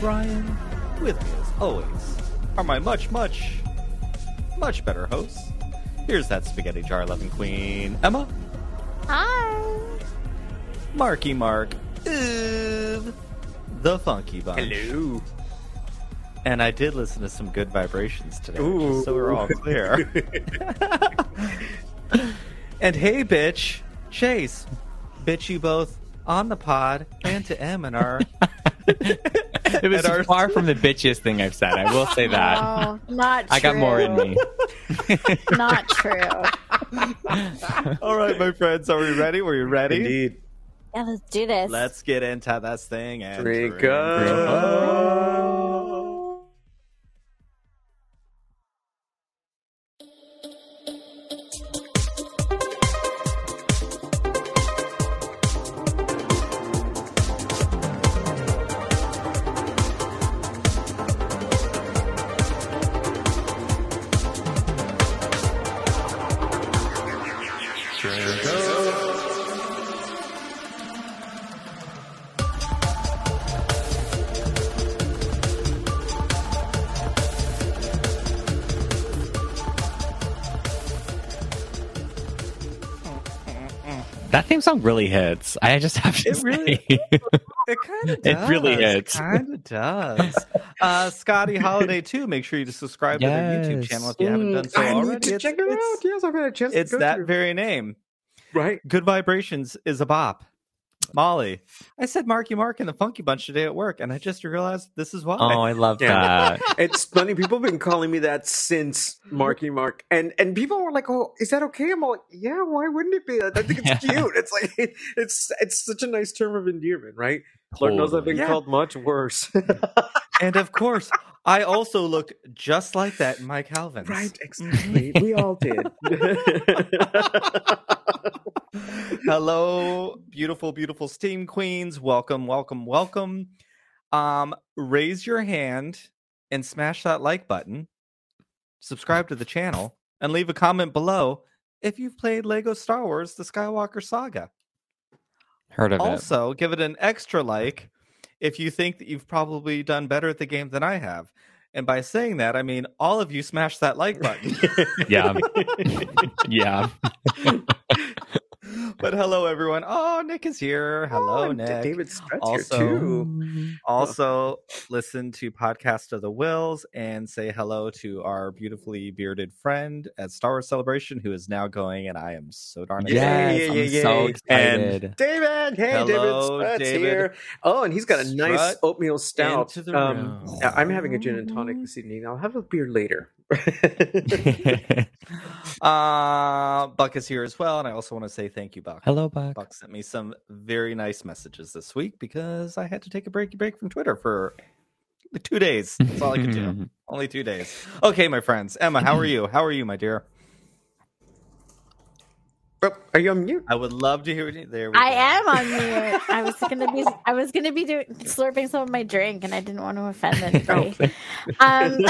Brian. With me, as always, are my much, much, much better hosts. Here's that spaghetti jar loving queen, Emma. Hi. Marky Mark. Ooh, the Funky Bunch. Hello. And I did listen to some good vibrations today, Ooh. just so we're all clear. and hey, bitch, Chase, bitch, you both on the pod and to M and our. It was our- far from the bitchiest thing I've said. I will say that. No, not true. I got more in me. Not true. all right, my friends, are we ready? Were you ready? Indeed. Yeah, let's do this. Let's get into this thing and Drink drink theme song really hits. I just have to It say. really- It kind of It really hits. Kind of does. Uh, Scotty Holiday too. Make sure you subscribe to their YouTube channel if you haven't done so I already. need to It's- check it out. Yes, I've had a chance. to It's go that through. very name. right. Good Vibrations is a bop. Molly, I said Marky Mark and the Funky Bunch today at work, and I just realized this is why. Oh, I love Yeah. that. It's funny. People have been calling me that since Marky Mark, and and people were like, "Oh, is that okay?" I'm like, "Yeah, why wouldn't it be? I think it's Yeah. cute. It's like it's it's such a nice term of endearment, right?" Lord knows I've been Yeah. called much worse. and of course, I also look just like that in my Calvins. right? Exactly. we all did. Hello, beautiful, beautiful steam queens. Welcome, welcome, welcome. Um, raise your hand and smash that like button. Subscribe to the channel and leave a comment below if you've played Lego Star Wars: The Skywalker Saga. Heard of it. Also, give it an extra like if you think that you've probably done better at the game than I have. And by saying that, I mean all of you smash that like button. Yeah. yeah. but hello, everyone. Oh, Nick is here. Hello, Oh, Nick. David Strutt's Also- here too. Also, listen to Podcast of the Whills and say hello to our beautifully bearded friend at Star Wars Celebration, who is now going, and I am so darn excited. Yes, yeah, I'm yeah, so excited. David, hey, Hello, David Strutt's David. here. Oh, and he's got a nice oatmeal stout. Um, I'm having a gin and tonic this evening. I'll have a beer later. Uh, Buck is here as well, and I also want to say thank you, Buck. Hello, Buck. Buck sent me some very nice messages this week because I had to take a breaky break from Twitter for two days. That's all I could do. Only two days. Okay, my friends. Emma, how are you? How are you, my dear? Oh, are you on mute? I would love to hear you. There we I go. am on mute. I was gonna be I was gonna be doing slurping some of my drink and I didn't want to offend anybody. um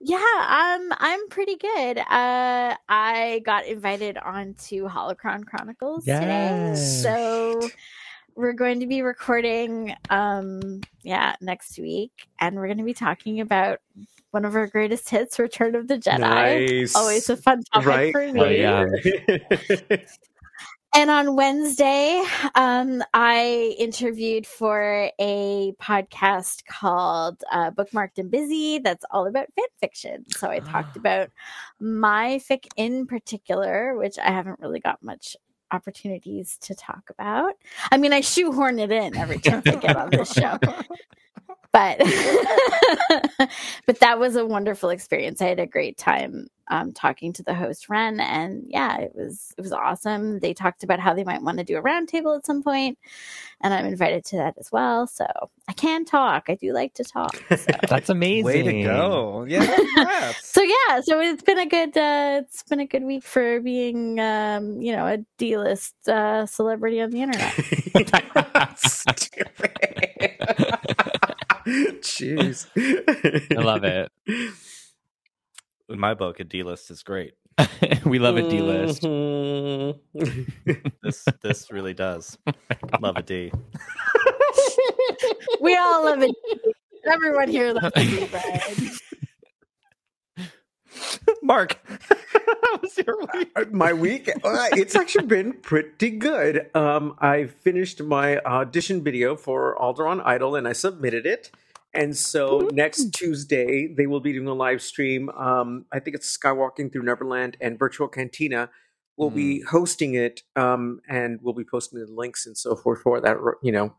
Yeah, um I'm pretty good. Uh I got invited onto Holocron Chronicles today. So we're going to be recording um yeah, next week and we're going to be talking about one of our greatest hits, Return of the Jedi. Nice. Always a fun topic Right. for me. Oh, yeah. And on Wednesday, um, I interviewed for a podcast called uh, Bookmarked and Busy that's all about fan fiction. So I talked about my fic in particular, which I haven't really got much opportunities to talk about. I mean, I shoehorn it in every chance I get on this show. But but that was a wonderful experience. I had a great time um, talking to the host Ren, and yeah, it was it was awesome. They talked about how they might want to do a roundtable at some point, and I'm invited to that as well. So I can talk. I do like to talk. So. That's amazing. Way to go! Yeah. So yeah, so it's been a good uh, it's been a good week for being um, you know a D list uh, celebrity on the internet. Jeez. I love it. in my book, a D list is great. we love a D list. Mhm. This this really does love a D. We all love it. Everyone here loves it, Brian. Mark, how was your week? my week uh, it's actually been pretty good. Um i finished my audition video for Alderaan idol and i submitted it. And so next tuesday they will be doing a live stream. Um i think it's skywalking through neverland and virtual cantina will be hosting it um and we'll be posting the links and so forth for that you know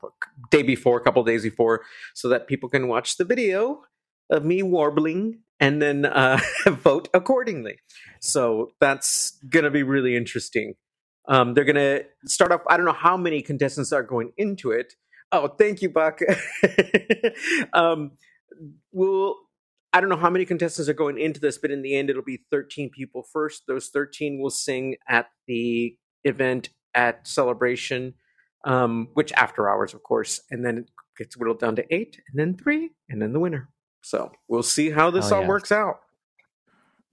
day before a couple days before so that people can watch the video of me warbling and then uh, vote accordingly. So that's going to be really interesting. Um, they're going to start off. I don't know how many contestants are going into it. Oh, thank you, Buck. um, we'll. I don't know how many contestants are going into this, but in the end, it'll be 13 people first. Those 13 will sing at the event at Celebration, um, which after hours, of course, and then it gets whittled down to eight, and then three, and then the winner. So we'll see how this Hell all yeah. works out.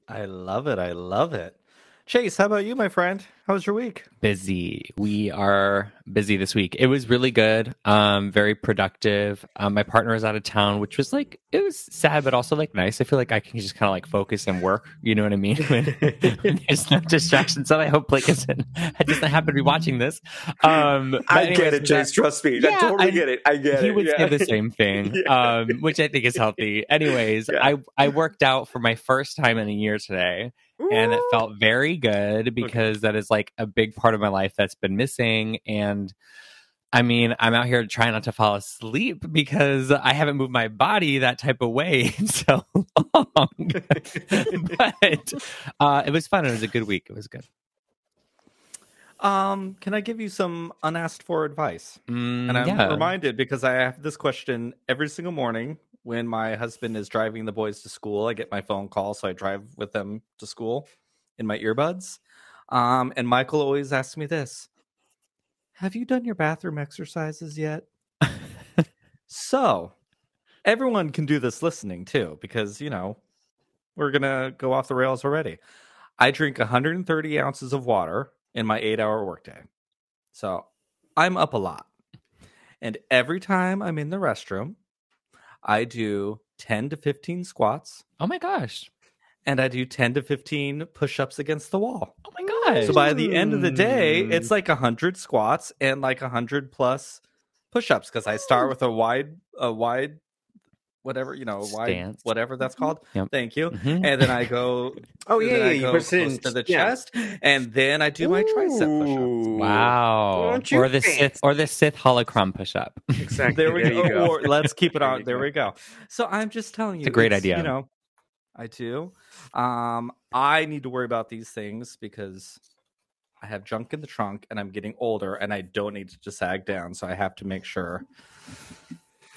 I love it. I love it. Chase, how about you, my friend? How was your week? busy. We are busy this week. It was really good. Um, very productive. Um, my partner was out of town, which was like it was sad, but also like nice. I feel like I can just kind of like focus and work. You know what I mean? When, when there's no distractions. And I hope Blake isn't doesn't happen to be watching this. Um, but I get it, Chase. Trust me. I Yeah, totally I- get it. I get he it. He would yeah. say the same thing, Yeah. um, which I think is healthy. Anyways, Yeah. I I worked out for my first time in a year today and it felt very good because that is like a big part of my life that's been missing and I mean, I'm out here trying not to fall asleep because I haven't moved my body that type of way in so long. but uh, it was fun. It was a good week. It was good. Um, can I give you some unasked for advice? Mm, And I'm yeah. reminded because I have this question every single morning when my husband is driving the boys to school. I get my phone call, so I drive with them to school in my earbuds. Um, and Michael always asks me this Have you done your bathroom exercises yet? so everyone can do this listening too, because, you know, we're going to go off the rails already. I drink 130 ounces of water in my eight hour workday. So I'm up a lot. And every time I'm in the restroom, I do 10 to 15 squats oh my gosh. and I do 10 to 15 push ups against the wall. Oh my gosh. So by the end of the day, it's like 100 squats and like 100 plus push ups because I start with a wide, a wide, whatever, you know, wide, Stance. whatever that's called. Yep. Thank you. Mhm. And then I go, Oh then yeah, I yeah. You go push it close to the yeah. chest and then I do my tricep push ups. Ooh. Wow. Don't you Or the fancy? Sith or the Sith holocron push up. Exactly. There we you go. Or let's keep it There on. you There go. we go. So I'm just telling you, It's a great it's, idea. You know, I do. Um, I need to worry about these things because I have junk in the trunk and I'm getting older and I don't need to just sag down. So I have to make sure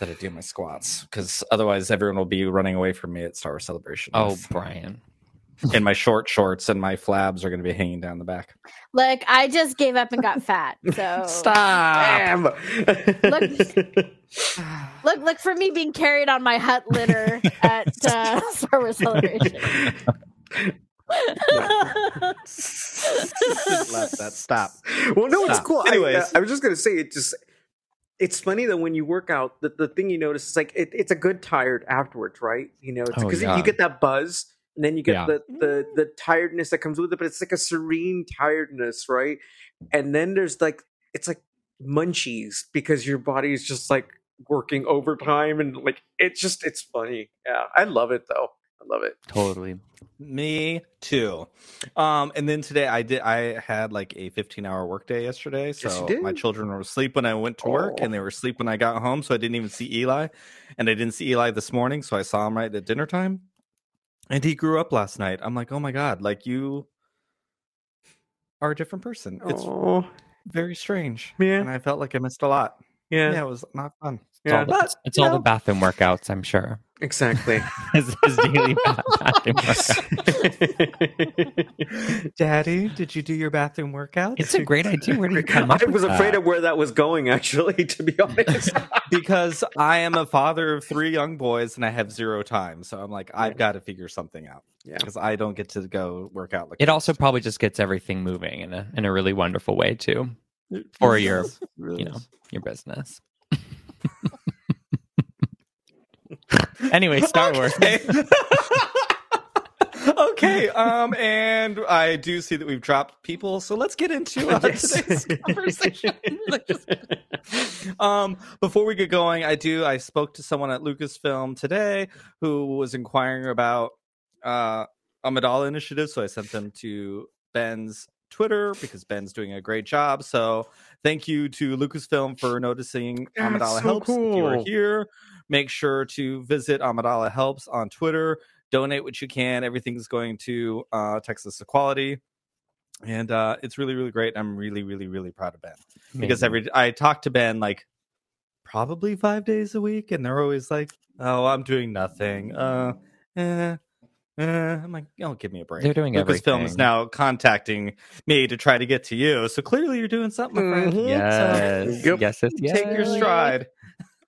that I do my squats because otherwise everyone will be running away from me at Star Wars Celebration. Oh, Brian. and my short shorts and my flabs are going to be hanging down the back. Look, I just gave up and got fat. So stop. look, look for me being carried on my Hutt litter at uh, Star Wars Celebration. Let that stop. well, no, it's cool. Anyways. I, uh, I was just gonna say it. Just it's funny though when you work out, the, the thing you notice is like it, it's a good tired afterwards, right? You know, Oh, because yeah. you get that buzz, and then you get Yeah. the the the tiredness that comes with it, but it's like a serene tiredness, right? And then there's like it's like munchies because your body is just like working overtime, and like it's just it's funny. Yeah, I love it though. I love it. Totally. Me too. Um, and then today I did. I had like a 15 hour workday yesterday. you So did. my children were asleep when I went to work, Oh. and they were asleep when I got home. So I didn't even see Eli, and I didn't see Eli this morning. So I saw him right at dinner time, and he grew up last night. I'm like, oh my god, like you are a different person. It's oh, very strange. Yeah. and I felt like I missed a lot. yeah, Yeah, it was not fun. It's all yeah. the, But, it's, it's all know- the bathroom workouts, I'm sure. Exactly. his, his daily bathroom workout. Daddy, did you do your bathroom workout? It's a great idea. Where did you come up I was afraid that? of where that was going, actually, to be honest. because I am a father of three young boys and I have zero time. So I'm like, I've got to figure something out yeah. because I don't get to go work out like It also probably just gets everything moving in a in a really wonderful way too for your you know your business. anyway, Star Wars. Okay. okay. Um, and I do see that we've dropped people, so let's get into uh, Yes. today's conversation. um, before we get going, I do. I spoke to someone at Lucasfilm today who was inquiring about uh Amidala Initiative, so I sent them to Ben's Twitter because Ben's doing a great job. So thank you to Lucasfilm for noticing Yeah, Amidala so Helps. If you are here, make sure to visit Amidala Helps on Twitter. Donate what you can. Everything's going to uh, Texas Equality. And uh, it's really, really great. I'm really, really, really proud of Ben because every I talk to Ben like probably five days a week, and they're always like, "Oh, I'm doing nothing." Uh, eh, eh. I'm like, "Oh, give me a break." They're doing Lucasfilm is now contacting me to try to get to you, so clearly you're doing something, my friend. Yes, Yep. yes, yes, yes. Take your stride.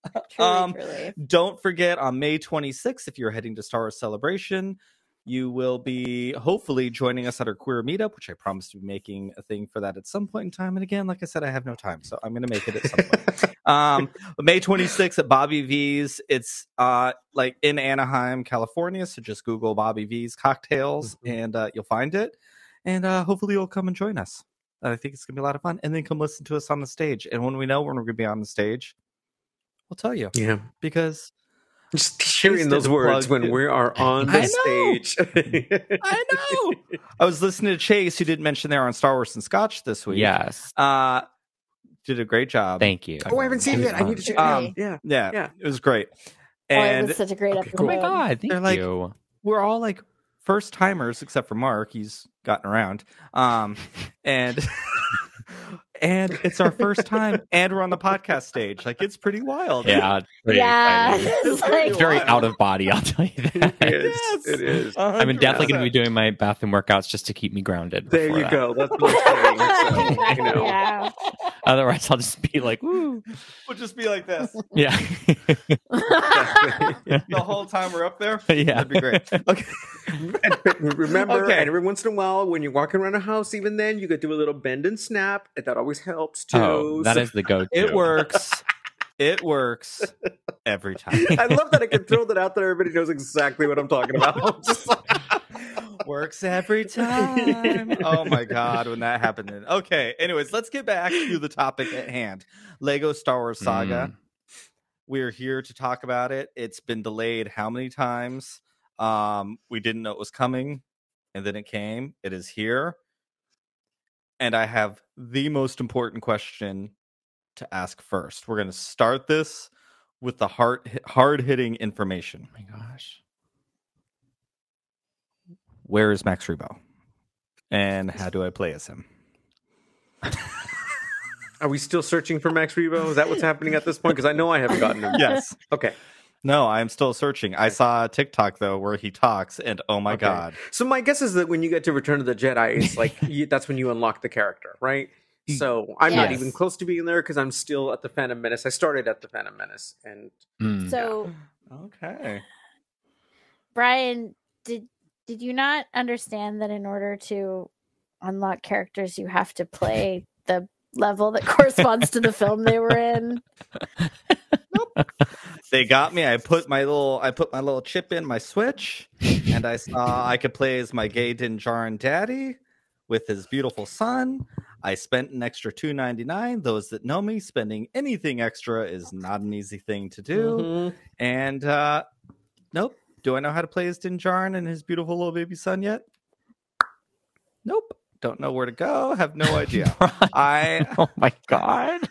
Truly, Um, truly. Don't forget on May 26th, if you're heading to Star Wars Celebration, you will be hopefully joining us at our queer meetup, which I promise to be making a thing for that at some point in time. And again, like I said, I have no time, so I'm going to make it at some point. um, May 26th at Bobby V's. It's uh, like in Anaheim, California. So just Google Bobby V's cocktails Mhm. and uh, you'll find it. And uh, hopefully you'll come and join us. I think it's going to be a lot of fun. And then come listen to us on the stage. And when we know when we're going to be on the stage, we'll tell you yeah. because Just hearing those words when it. we are on I the stage. I know. I was listening to Chase, who didn't mention there on Star Wars and Scotch this week. Yes, Uh, did a great job. thank you. oh, I haven't seen it It yet. I need to check it Um, out. Yeah. yeah, Yeah. it was great. Oh, it And was such a great Okay, episode. Oh my god, thank They're like- you. we're all like first timers, except for Mark. He's gotten around. Um, and and it's our first time, and we're on the podcast stage. Like it's pretty wild. Yeah, pretty Yeah, it's like It's very wild. out of body. I'll tell you that. It is. Yes. It is. I'm definitely going to be doing my bathroom workouts just to keep me grounded. There you that. go. That's what I'm saying. So, you know. yeah. Otherwise, I'll just be like, woo. We'll just be like this Yeah. the whole time we're up there. yeah. That'd be great. Okay. Remember, Okay. and every once in a while, when you're walking around a house, even then, you could do a little bend and snap. and That always helps too. Oh, that So- is the go-to. It works. It works every time. I love that I can throw that out there. Everybody knows exactly what I'm talking about. Just like- Works every time. Oh my god, when that happened. Then. Okay. Anyways, let's get back to the topic at hand. Lego Star Wars Saga. Mm. We're here to talk about it. It's been delayed how many times? Um, we didn't know it was coming, and then it came. It is here. And I have the most important question to ask first. We're going to start this with the hard hard hitting information. Oh my gosh. Where is Max Rebo? And how do I play as him? Are we still searching for Max Rebo? Is that what's happening at this point? Because I know I haven't gotten him. Yes. Okay. No, I'm still searching. I saw a TikTok though where he talks, and oh my Okay. god, So my guess is that when you get to Return of the Jedi, it's like you, that's when you unlock the character, right? So I'm not even close to being there because I'm still at the Phantom Menace. I started at the Phantom Menace, and Mm. So, okay. Brian, did did you not understand that in order to unlock characters, you have to play the level that corresponds to the film they were in? They got me. I put my little, I put my little chip in my Switch, and I saw I could play as my gay Din Djarin daddy with his beautiful son. I spent an extra two ninety nine. Those that know me, spending anything extra is not an easy thing to do. Mhm. And uh nope. Do I know how to play as Din Djarin and his beautiful little baby son yet? Nope. Don't know where to go. Have no idea. I oh my god.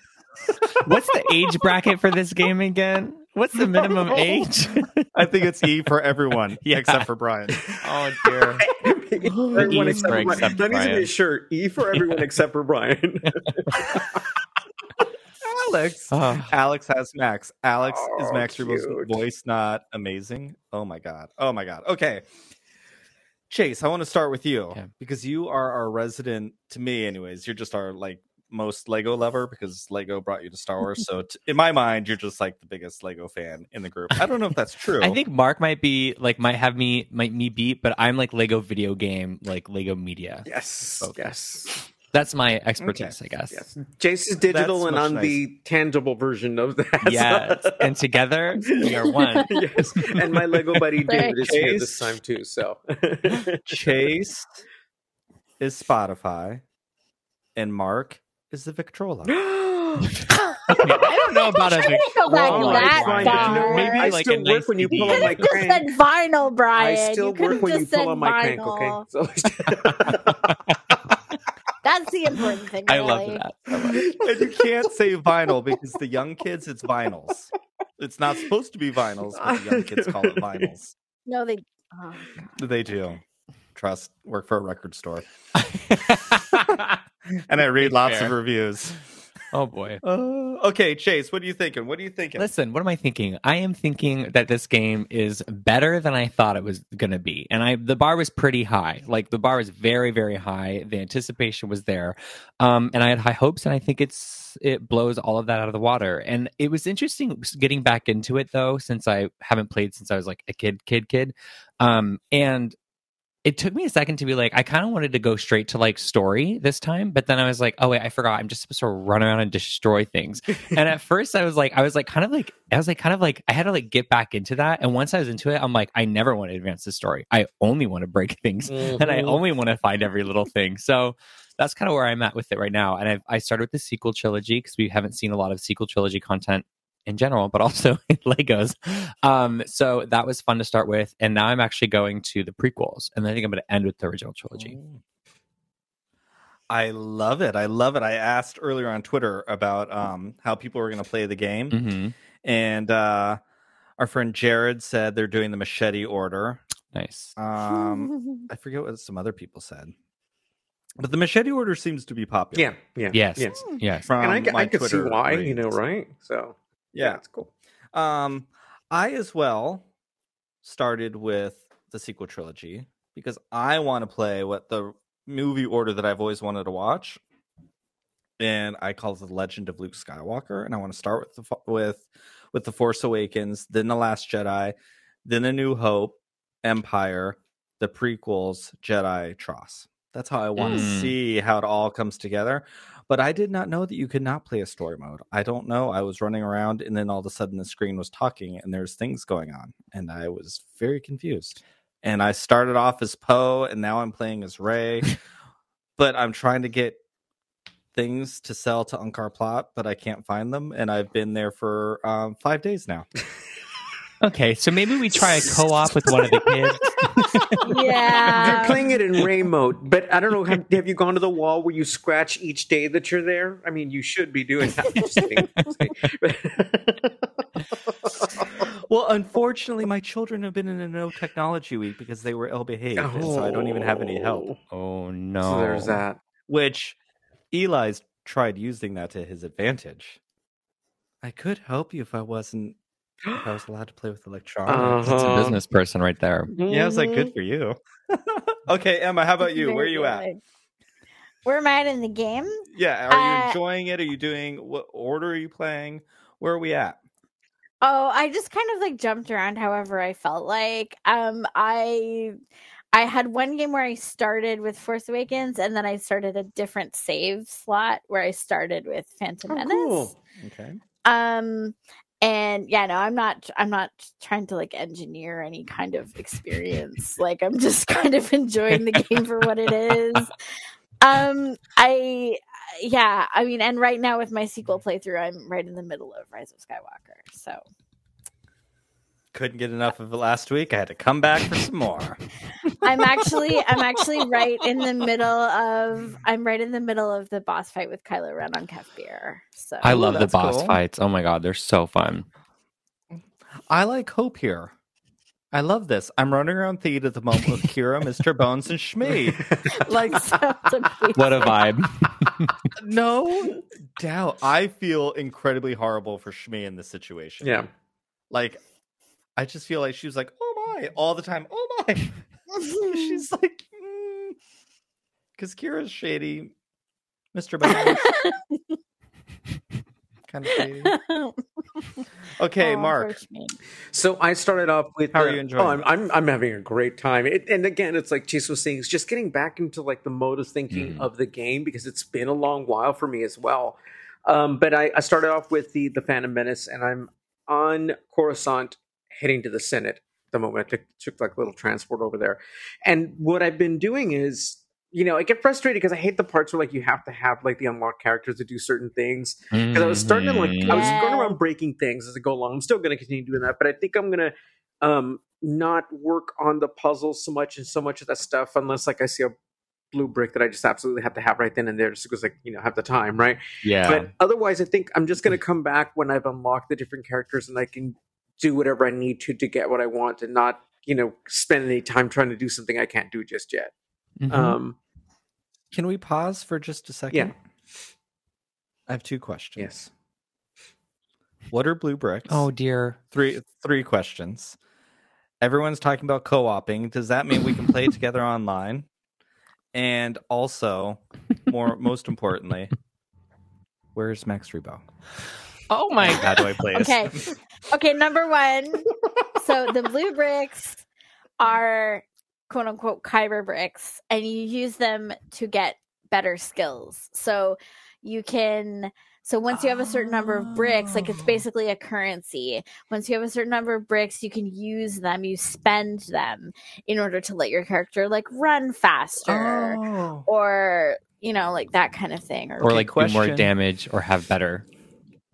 What's the age bracket for this game again? What's the minimum oh. age? I think it's E for everyone Yeah. except for Brian. oh dear. E for everyone except for for Brian. except That needs to be a shirt. E for everyone except for Brian. Alex. Oh. Alex has Max. Alex is Oh, Max Rebo's cute. voice not amazing? Oh my god. Oh my god. Okay. Chase, I want to start with you Yeah. because you are our resident to me anyways. You're just our like most Lego lover because Lego brought you to Star Wars. So t- in my mind, you're just like the biggest Lego fan in the group. I don't know if that's true. I think Mark might be like might have me might me beat, but I'm like Lego video game, like Lego media. Yes. Okay. Yes. That's my expertise, I guess. Yes. Chase is digital That's and on I'm the tangible version of that. Yes. and together we are one. yes. And my Lego buddy David is here this time too. So Chase is Spotify, and Mark is the Victrola. I don't know about a I didn't go back Oh, that far. know? Maybe I like still a work nice when you CD. pull You on my could have just crank. said vinyl, Brian. I still you work when you pull on my crank, okay? So That's the important thing. I love that. so much. and you can't say vinyl because the young kids, it's vinyls. It's not supposed to be vinyls, but the young kids call it vinyls. No, they. Oh, They do. Trust. Work for a record store, and I read lots Fair. of reviews. oh boy. Uh, okay, Chase, what are you thinking? What are you thinking? Listen, what am I thinking? I am thinking that this game is better than I thought it was going to be. And I the bar was pretty high. Like the bar was very very high. The anticipation was there. Um and I had high hopes and I think it's it blows all of that out of the water. And it was interesting getting back into it though since I haven't played since I was like a kid kid kid. Um and it took me a second to be like, I kind of wanted to go straight to like story this time, but then I was like, oh wait, I forgot. I'm just supposed to run around and destroy things. and at first, I was like, I was like, kind of like, I was like, kind of like, I had to like get back into that. And once I was into it, I'm like, I never want to advance the story. I only want to break things, and I Mhm. only want to find every little thing. So that's kind of where I'm at with it right now. And I've, I started with the sequel trilogy because we haven't seen a lot of sequel trilogy content in general, but also in Legos. Um, so that was fun to start with. And now I'm actually going to the prequels. And I think I'm going to end with the original trilogy. I love it. I love it. I asked earlier on Twitter about um, how people were going to play the game, hmm and uh, our friend Jared said they're doing the machete order. Nice. Um, I forget what some other people said, but the machete order seems to be popular. yeah, yeah. Yes. Yes. Yes. from And I, c- my I could see Twitter why, you know, right? So Yeah. it's cool. Um, I as well started with the sequel trilogy because I want to play what the movie order that I've always wanted to watch, and I call it the Legend of Luke Skywalker. And I want to start with the with with the Force Awakens, then the Last Jedi, then A New Hope, Empire, the prequels, Jedi, TROS. That's how I want to Mm. see how it all comes together. But I did not know that you could not play a story mode. I don't know. I was running around and then all of a sudden the screen was talking and there's things going on. And I was very confused. And I started off as Poe and now I'm playing as Rey. but I'm trying to get things to sell to Unkar Plutt, but I can't find them. And I've been there for um, five days now. Okay, so maybe we try a co-op with one of the kids. yeah. You're playing it in Rey mode, but I don't know. Have, have you gone to the wall where you scratch each day that you're there? I mean, you should be doing that. Just kidding. Just kidding. well, unfortunately, my children have been in a no technology week because they were ill behaved. and so I don't even have any help. Oh. oh no! So there's that. which Eli's tried using that to his advantage. I could help you if I wasn't if I was allowed to play with electronics. That's a Uh-huh. business person right there. Yeah, I was like, good for you. okay, Emma, how about you? Where are Very you at? Where am I at in the game? Yeah, are you Uh, enjoying it? Are you doing what order are you playing? Where are we at? Oh, I just kind of like jumped around however I felt like. Um I I had one game where I started with Force Awakens and then I started a different save slot where I started with Phantom Oh, Menace. cool. Okay. Um and yeah, no, I'm not I'm not trying to like engineer any kind of experience. like I'm just kind of enjoying the game for what it is. Um I yeah, I mean and right now with my sequel playthrough I'm right in the middle of Rise of Skywalker. So Couldn't get enough of it last week. I had to come back for some more. I'm actually I'm actually right in the middle of I'm right in the middle of the boss fight with Kylo Ren on Kef Bir. So I Ooh, love the boss cool. fights. Oh my god, they're so fun. I like hope here. I love this. I'm running around theater at the moment with Qi'ra, Mr. Bones, and Shmi. Like What a vibe! no doubt. I feel incredibly horrible for Shmi in this situation. Yeah. Like, I just feel like she was like, oh my, all the time. Oh my. She's like, because Qi'ra's shady. Mr. Banks. kind of shady. Okay, Oh, Mark. So I started off with. How are uh, you enjoying Oh, I'm. I'm I'm having a great time. It, and again, it's like Chase was saying, it's just getting back into like the mode of thinking Mhm. of the game because it's been a long while for me as well. Um, but I, I started off with the the Phantom Menace, and I'm on Coruscant, heading to the Senate. at The moment I took, took like a little transport over there, and what I've been doing is. You know, I get frustrated because I hate the parts where like you have to have like the unlocked characters to do certain things because I was starting to like I was going around breaking things as I go along. I'm still going to continue doing that, but I think I'm going to um not work on the puzzles so much and so much of that stuff unless like I see a blue brick that I just absolutely have to have right then and there just because like you know have the time right. Yeah. But otherwise, I think I'm just going to come back when I've unlocked the different characters and I can do whatever I need to to get what I want and not you know spend any time trying to do something I can't do just yet. Mhm. Um, Can we pause for just a second? Yeah. I have two questions. yes. What are blue bricks? oh dear. three three questions. Everyone's talking about co-oping. Does that mean we can play together online? And also, more most importantly, where's Max Rebo? Oh my How do I play? Okay. Okay, number one. So the blue bricks are quote unquote kyber bricks, and you use them to get better skills. So you can so once you have a certain number of bricks, like it's Oh. basically a currency. Once you have a certain number of bricks, you can use them, you spend them in order to let your character like run faster Oh. or you know, like that kind of thing. Or, or like do more damage or have better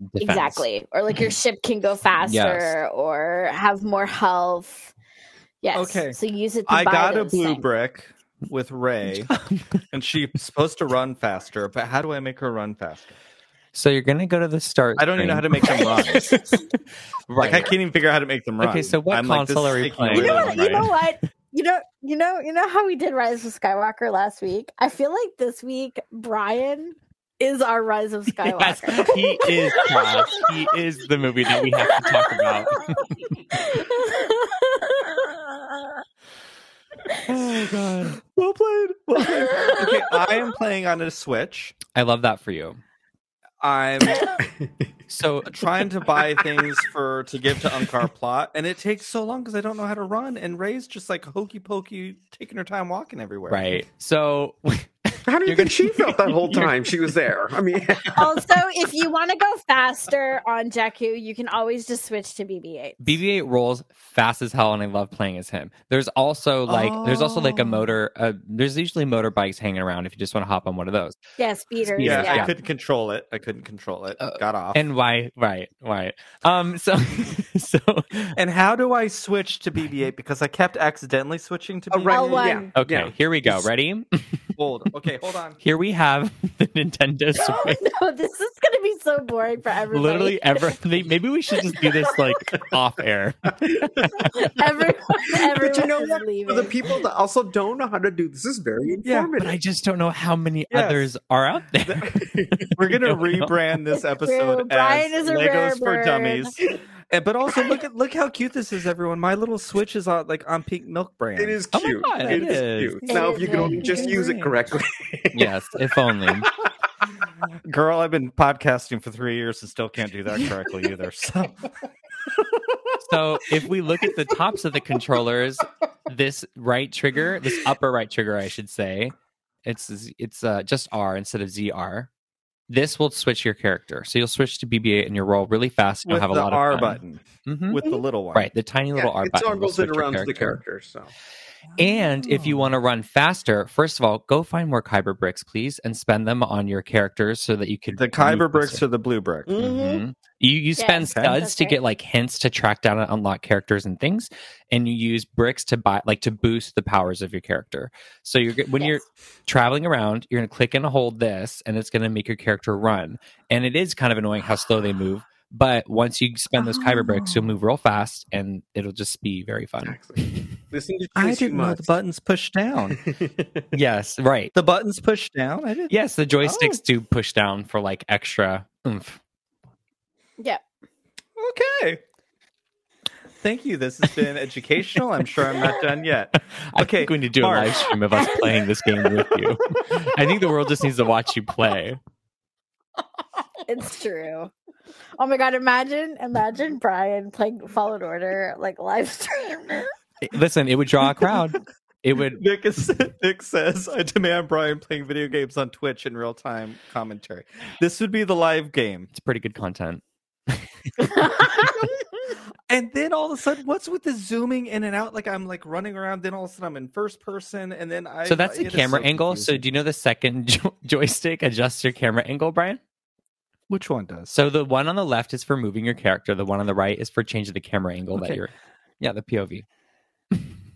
defense. Exactly. Or like your ship can go faster or have more health. Yes. Okay. So use it to I buy got a blue things. brick with Rey, and she's supposed to run faster. But how do I make her run faster? So you're gonna go to the start. I don't even know how to make them run. right. Like I can't even figure out how to make them run. Okay, so what I'm like, this console is are we playing? You know what? You know what? You know, you know, you know how we did Rise of Skywalker last week. I feel like this week Brian is our Rise of Yes, Skywalker. he is Cass. He is the movie that we have to talk about. oh god. Well played. Well played. okay, I am playing on a Switch. I love that for you. I'm So trying to buy things for to give to Unkar Plutt, and it takes so long because I don't know how to run. And Rey's just like hokey pokey, taking her time walking everywhere. right. So How do you You're think gonna- she felt that whole time she was there? I mean, also, if you want to go faster on Jakku, you can always just switch to BB-8. BB-8 rolls fast as hell, and I love playing as him. There's also like there's also like a Oh. motor. Uh, there's usually motorbikes hanging around if you just want to hop on one of those. Yeah, speeders. Yeah, Yeah. I couldn't control it. I couldn't control it. Uh, Got off. And why? Right, right. Um. So so And how do I switch to BB-8? Because I kept accidentally switching to Oh, BB-8. right, L1. yeah. okay. Yeah. Here we go. Ready? Hold. Okay, hold on. Here we have the Nintendo Switch. no, this is going to be so boring for everybody. Literally ever. Maybe we should just do this like off air. everyone, everyone but you know what? leaving. For the people that also don't know how to do this is very Yeah. But I just don't know how many Yes. others are out there. We're gonna don't know. rebrand this episode Brian as is a Legos for. Dummies. And, but also look at look how cute this is, everyone. My little Switch is on like on Pink Milk brand. it is Oh my cute. God, it it is, is. cute. It now, is if you can only cute. just use it correctly. yes, if only. Girl, I've been podcasting for three years and still can't do that correctly either. So So if we look at the tops of the controllers, this right trigger, this upper right trigger, I should say, it's it's uh, just R instead of ZR. This will switch your character, so you'll switch to BB-8 and you'll roll really fast. And you'll have a lot of R fun. button, Mhm. with the little one, right, the tiny little yeah, R it button. will toggles it around the character. character. So And if you want to run faster, first of all, go find more Kyber bricks, please, and spend them on your characters so that you can The Kyber bricks faster. to the blue brick. Mhm. You you spend Yes, studs that's to right. get like hints to track down and unlock characters and things, and you use bricks to buy like to boost the powers of your character. So you're when you're traveling around, you're gonna click and hold this, and it's gonna make your character run. And it is kind of annoying how slow they move, but once you spend those Kyber bricks, you'll ah. move real fast, and it'll just be very fun. exactly. Listen to I didn't know the buttons push down. Yes, right. the buttons push down. I didn't. Yes, the joysticks oh. do push down for like extra oomph. Yeah. Okay. Thank you. This has been educational. I'm sure I'm not done yet. I Okay, think we need to do Mark. a live stream of us playing this game with you. I think the world just needs to watch you play. It's true. Oh my god, imagine imagine Brian playing Fallen Order like live stream. Listen, it would draw a crowd. It would. Nick, is, Nick says, I demand Brian playing video games on Twitch in real time commentary. This would be the live game. It's pretty good content. And then all of a sudden, what's with the zooming in and out? Like I'm like running around, then all of a sudden I'm in first person, and then I. So that's the camera so angle. So do you know the second jo- joystick adjusts your camera angle, Brian? Which one does? So the one on the left is for moving your character. The one on the right is for changing the camera angle that you're. Yeah, the POV.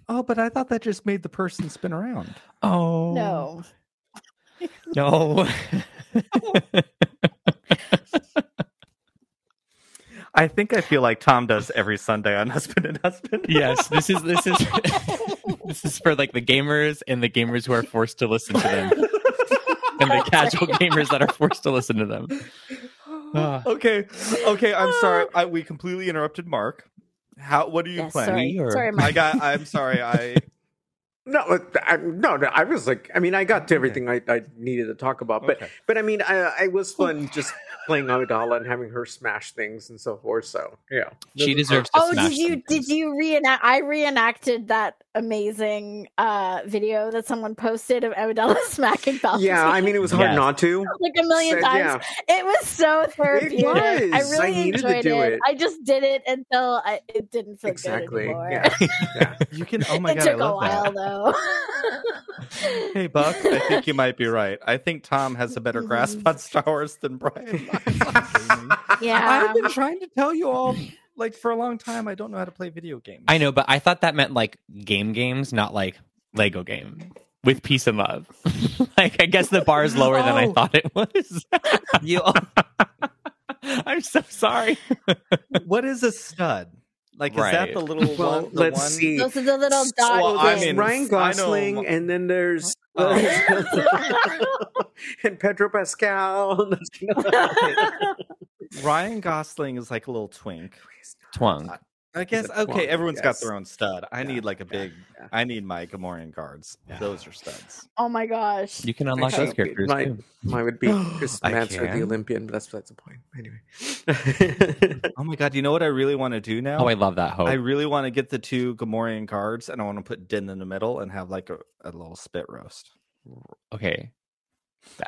Oh, but I thought that just made the person spin around. Oh no. no! I think I feel like Tom does every Sunday on Husband and Husband. yes, this is this is this is for like the gamers and the gamers who are forced to listen to them, and the casual gamers that are forced to listen to them. Ah. okay, okay. I'm sorry. I, we completely interrupted Mark. How? What are you Yeah, playing? sorry. or- Sorry, I got. I'm sorry. I. No, I, no, no. I was like, I mean, I got to everything I, I needed to talk about, but Okay. but I mean, I, I was fun just playing Amidala and having her smash things and so forth. So yeah, She deserves to Oh, smash did you some did you reenact? I reenacted that amazing uh video that someone posted of Amidala smacking Palpatine. Yeah, I mean, it was hard Yes. not to. like a million So, times. It was so therapeutic. I was. I really needed to enjoyed do it. it. I just did it until I, it didn't feel Exactly. good anymore. Yeah. yeah. You can. Oh my it god! I took a love while that. though. Hey Buck, I think you might be right. I think Tom has a better grasp on Star Wars than Brian. yeah. I've been trying to tell you all like for a long time. I don't know how to play video games. I know, but I thought that meant like game games, not like Lego game with peace and love. like I guess the bar is lower than I Oh. thought it was. You. I'm so sorry. what is a stud? Like, is that the little Well, one? The let's one... see. Those are the little So, dot Well, I mean, Ryan I Gosling, and then there's Oh. and Pedro Pascal. Ryan Gosling is like a little twink. Oh, twunk. I guess okay. twunk, Everyone's yes. got their own stud. I Yeah, need like a big. yeah. I need my Gamorrean guards. Yeah. Those are studs. oh my gosh. You can unlock those characters my- too. Mine would be Chris I Manser, the? Olympian, but that's that's the point. Anyway. Oh my god! You know what I really want to do oh, now? Oh, I love that hope. I really want to get the two Gamorrean guards, and I want to put Din in the middle and have like a, a little spit roast. okay.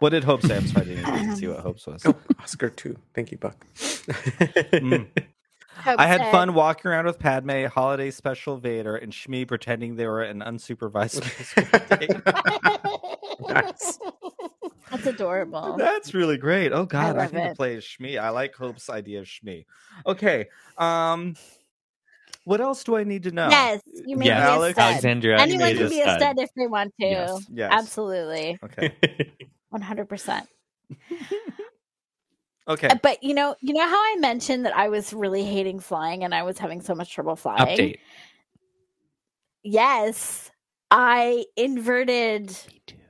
What did Hope say? I'm sorry, I didn't even see what Hope's was. oh, Oscar too. Thank you, Buck. Mm. I had said- fun walking around with Padme, Holiday Special Vader, and Shmi pretending they were an unsupervised date. Nice. That's adorable. That's really great. Oh God, I, love need to it. play as Shmi. I like Hope's idea of Shmi. Okay. Um what else do I need to know? Yes, you made Yes, me a stud. Alexandria. Anyone made can a be a stud. stud if they want to. Yes. Yes. Absolutely. Okay. One hundred percent. Okay. Uh, But you know, you know how I mentioned that I was really hating flying and I was having so much trouble flying. Update. Yes, I inverted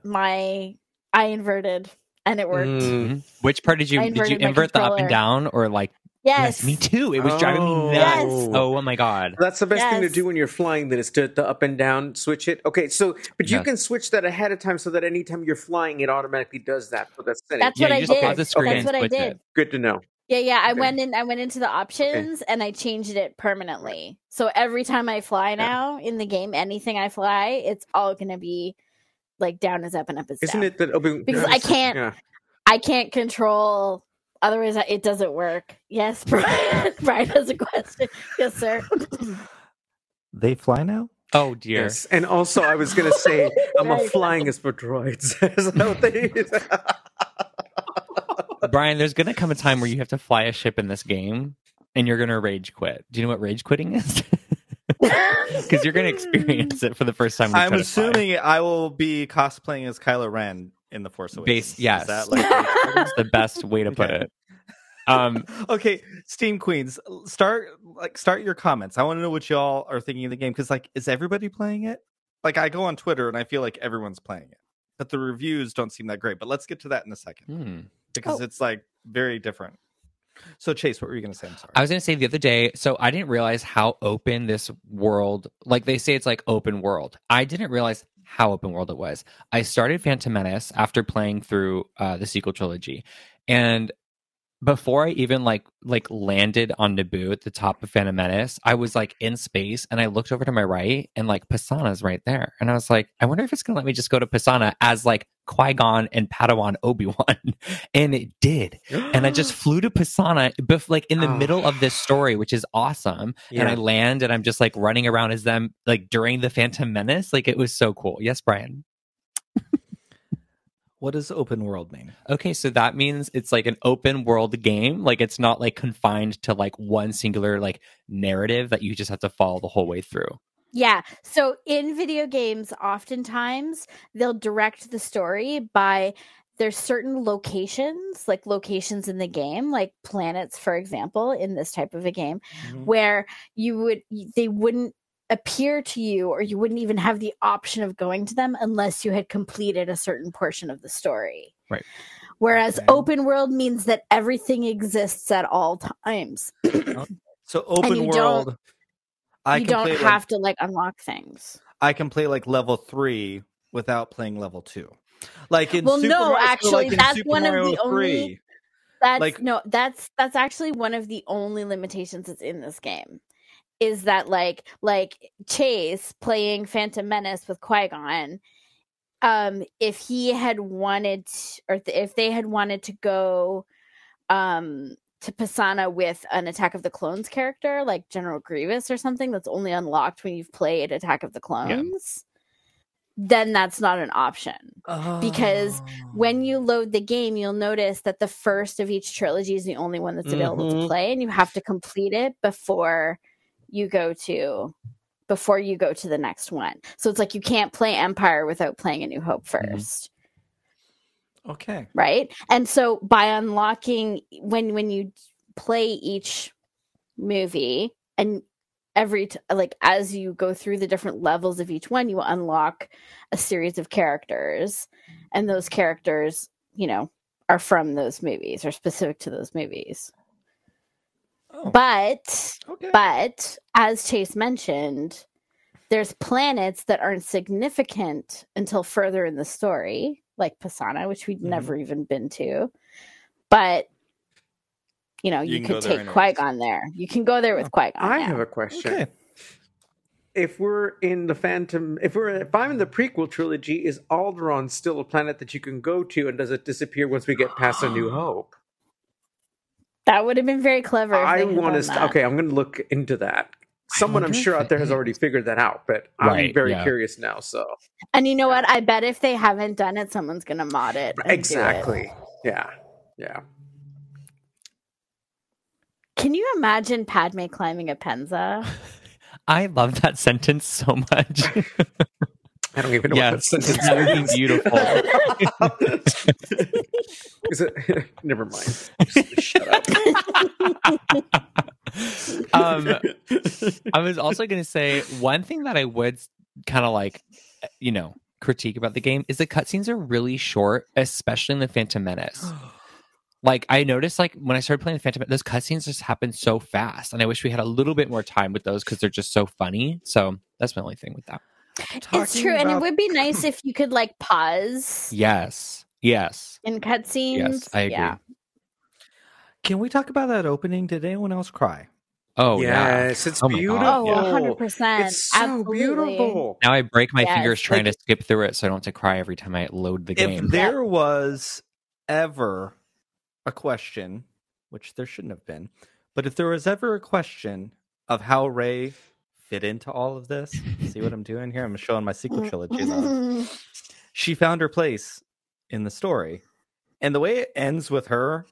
my. I inverted, and it worked. Mm. Which part did you did you invert the up and down or like Yes, me too. It was driving Oh. me nuts. Yes. Oh, oh my god. That's the best thing to do when you're flying. Then is to, to up and down switch it. Okay, so but you Yes. can switch that ahead of time so that anytime you're flying, it automatically does that for that setting. That's yeah, what you I just did. pause the screen That's what I did. it. Good to know. Yeah, yeah. I Okay. went in. I went into the options and I changed it permanently. So every time I fly now in the game, anything I fly, it's all gonna be like down is up and up is down. Isn't down. it that open? Because I can't- Yeah. I can't control. Otherwise, it doesn't work. Yes, Brian. Brian has a question. Yes, sir. They fly now? Oh dear. Yes, and also I was gonna say, I'm a flying is for droids. Is that what Brian, there's gonna come a time where you have to fly a ship in this game and you're gonna rage quit. Do you know what rage quitting is? Because you're gonna experience it for the first time. I'm try fly. assuming I will be cosplaying as Kylo Ren in the Force Awakens. Base- yes. Is that like the best way to put Okay. it. Um, okay, Steam Queens, start like start your comments. I want to know what y'all are thinking of the game because like, is everybody playing it? Like, I go on Twitter and I feel like everyone's playing it, but the reviews don't seem that great. But let's get to that in a second hmm. because Oh. it's like very different. So, Chase, what were you going to say? I'm sorry. I was going to say the other day, so I didn't realize how open this world, like they say it's like open world. I didn't realize how open world it was. I started Phantom Menace after playing through uh, the sequel trilogy. And before I even like like landed on Naboo at the top of Phantom Menace, I was like in space and I looked over to my right and like Pasaana's right there. And I was like, I wonder if it's gonna let me just go to Pasaana as like Qui-Gon and Padawan Obi-Wan. and it did and I just flew to Pasaana, bef- like in the Oh. middle of this story, which is awesome. And I land, and I'm just like running around as them, like during the Phantom Menace. Like it was so cool. Yes, Brian. what does open world mean? Okay, so that means it's like an open world game. Like it's not like confined to like one singular like narrative that you just have to follow the whole way through. Yeah. So in video games, oftentimes they'll direct the story by there's certain locations, like locations in the game, like planets, for example, in this type of a game, Mhm. where you would they wouldn't appear to you or you wouldn't even have the option of going to them unless you had completed a certain portion of the story. Right. Whereas Okay. open world means that everything exists at all times. So, open world. I you don't have like, to like unlock things. I can play like level three without playing level two. Like in Well, Super no, Mario, actually, like that's Super one of Mario the only- That's Like- no, that's that's actually one of the only limitations that's in this game. Is that like like Chase playing Phantom Menace with Qui Gon? Um, if he had wanted, or th- if they had wanted to go, um, to Pasaana with an Attack of the Clones character like General Grievous or something that's only unlocked when you've played Attack of the Clones, then that's not an option because when you Oh. load the game, you'll notice that the first of each trilogy is the only one that's available to Mhm. play, and you have to complete it before you go to before you go to the next one. So it's like you can't play Empire without playing A New Hope 1st okay, right? And so by unlocking when when you play each movie and every t- like as you go through the different levels of each one you unlock a series of characters and those characters you know are from those movies or specific to those movies oh, but okay. but as chase mentioned there's planets that aren't significant until further in the story like pasaana which we'd Mhm. never even been to but you know You you, can go could take anyways. qui-gon there you can go there with qui-gon I yeah. have a question. okay. If we're in the Phantom, if we're if I'm in the prequel trilogy, is Alderaan still a planet that you can go to, and does it disappear once we get past A New Hope? that would have been very clever if I want to. St- okay, I'm going to look into that. Someone I'm sure out there has already figured that out, but I'm very yeah. curious now. So and you know what i bet if they haven't done it someone's gonna mod it and do it. exactly, yeah, yeah. can you imagine padme climbing a penza I love that sentence so much. I don't even know what that Yes, sentence that would be beautiful. is it? Never mind. Just shut up. um, I was also going to say one thing that I would kind of like, you know, critique about the game is the cutscenes are really short, especially in the Phantom Menace. Like I noticed, like when I started playing the Phantom, Menace, those cutscenes just happen so fast, and I wish we had a little bit more time with those because they're just so funny. So that's my only thing with that. it's Talking true and it would be nice if you could like pause Yes, yes, in cutscenes yes, I agree. yeah Can we talk about that opening? Did anyone else cry? Oh yeah. yes, it's Oh beautiful. Oh, 100%. It's so Absolutely. beautiful. Now I break my Yes, fingers trying like- to skip through it, so I don't have to cry every time I load the game. If there was ever a question, which there shouldn't have been, but if there was ever a question of how Rey fit into all of this, see what I'm doing here? I'm showing my sequel trilogy. love. She found her place in the story, and the way it ends with her,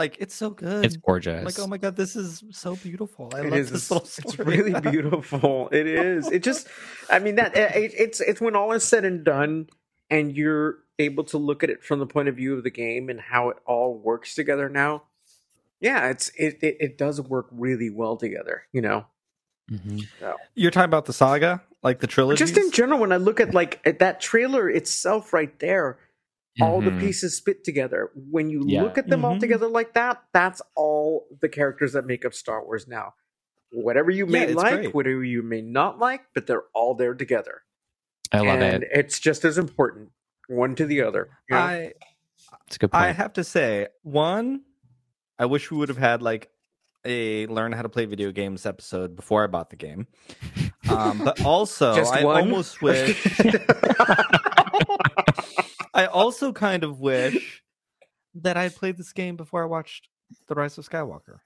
like it's so good. it's gorgeous. like oh my god, this is so beautiful. I It love is. this little It's really beautiful. It is. It just. I mean that it, it's it's when all is said and done, and you're able to look at it from the point of view of the game and how it all works together now, yeah, it's it it, it does work really well together. You know, Mhm. You're talking about the saga, like the trilogy. just in general, when I look at like at that trailer itself, right there, all the Mhm. pieces fit together. When you Yeah. look at them all Mhm. together like that, that's all the characters that make up Star Wars now. Whatever you may it's like, great. whatever you may not like, but they're all there together. I love and it. it's just as important, one to the other. you know? I It's a good point. I have to say, one, I wish we would have had like a learn how to play video games episode before I bought the game. Um, but also, Just I one? almost wish. I also kind of wish that I had played this game before I watched The Rise of Skywalker.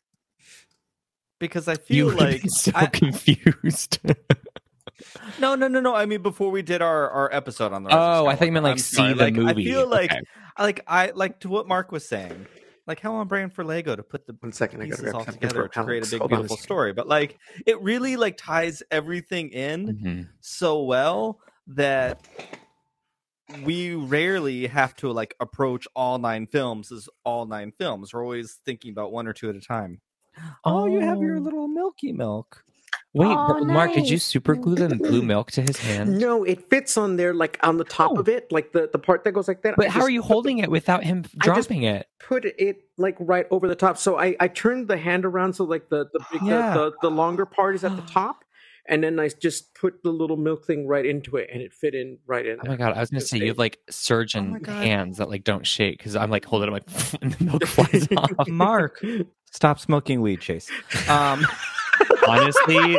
Because I feel would like so I- confused. no, no, no, no. I mean, before we did our, our episode on the. Rise of oh, I thought you meant Skywalker. like I'm see sorry. the Like, movie. I feel like, Okay. like I like to what Mark was saying, like how on brand for Lego to put the One second, I gotta pieces grab all something together to create a big Hold beautiful story. But like, it really like ties everything in Mhm. so well that we rarely have to like approach all nine films as all nine films. We're always thinking about one or two at a time. Oh, you have your Oh. little Milky Milk. Wait, Oh, Br- Mark, did you super glue the blue milk to his hand? No, it fits on there, like on the top Oh. of it, like the, the part that goes like that. But I how are you put the- holding it without him I just- dropping it? Put it like right over the top. So I, I turned the hand around so like the the, big, Yeah. the, the the longer part is at the oh. top, and then I just put the little milk thing right into it, and it fit in right in. Oh my there. god, I was gonna say you have like surgeon Oh hands that like don't shake because I'm like holding it I'm like and the milk flies off. Mark, stop smoking weed, Chase. Um, Honestly,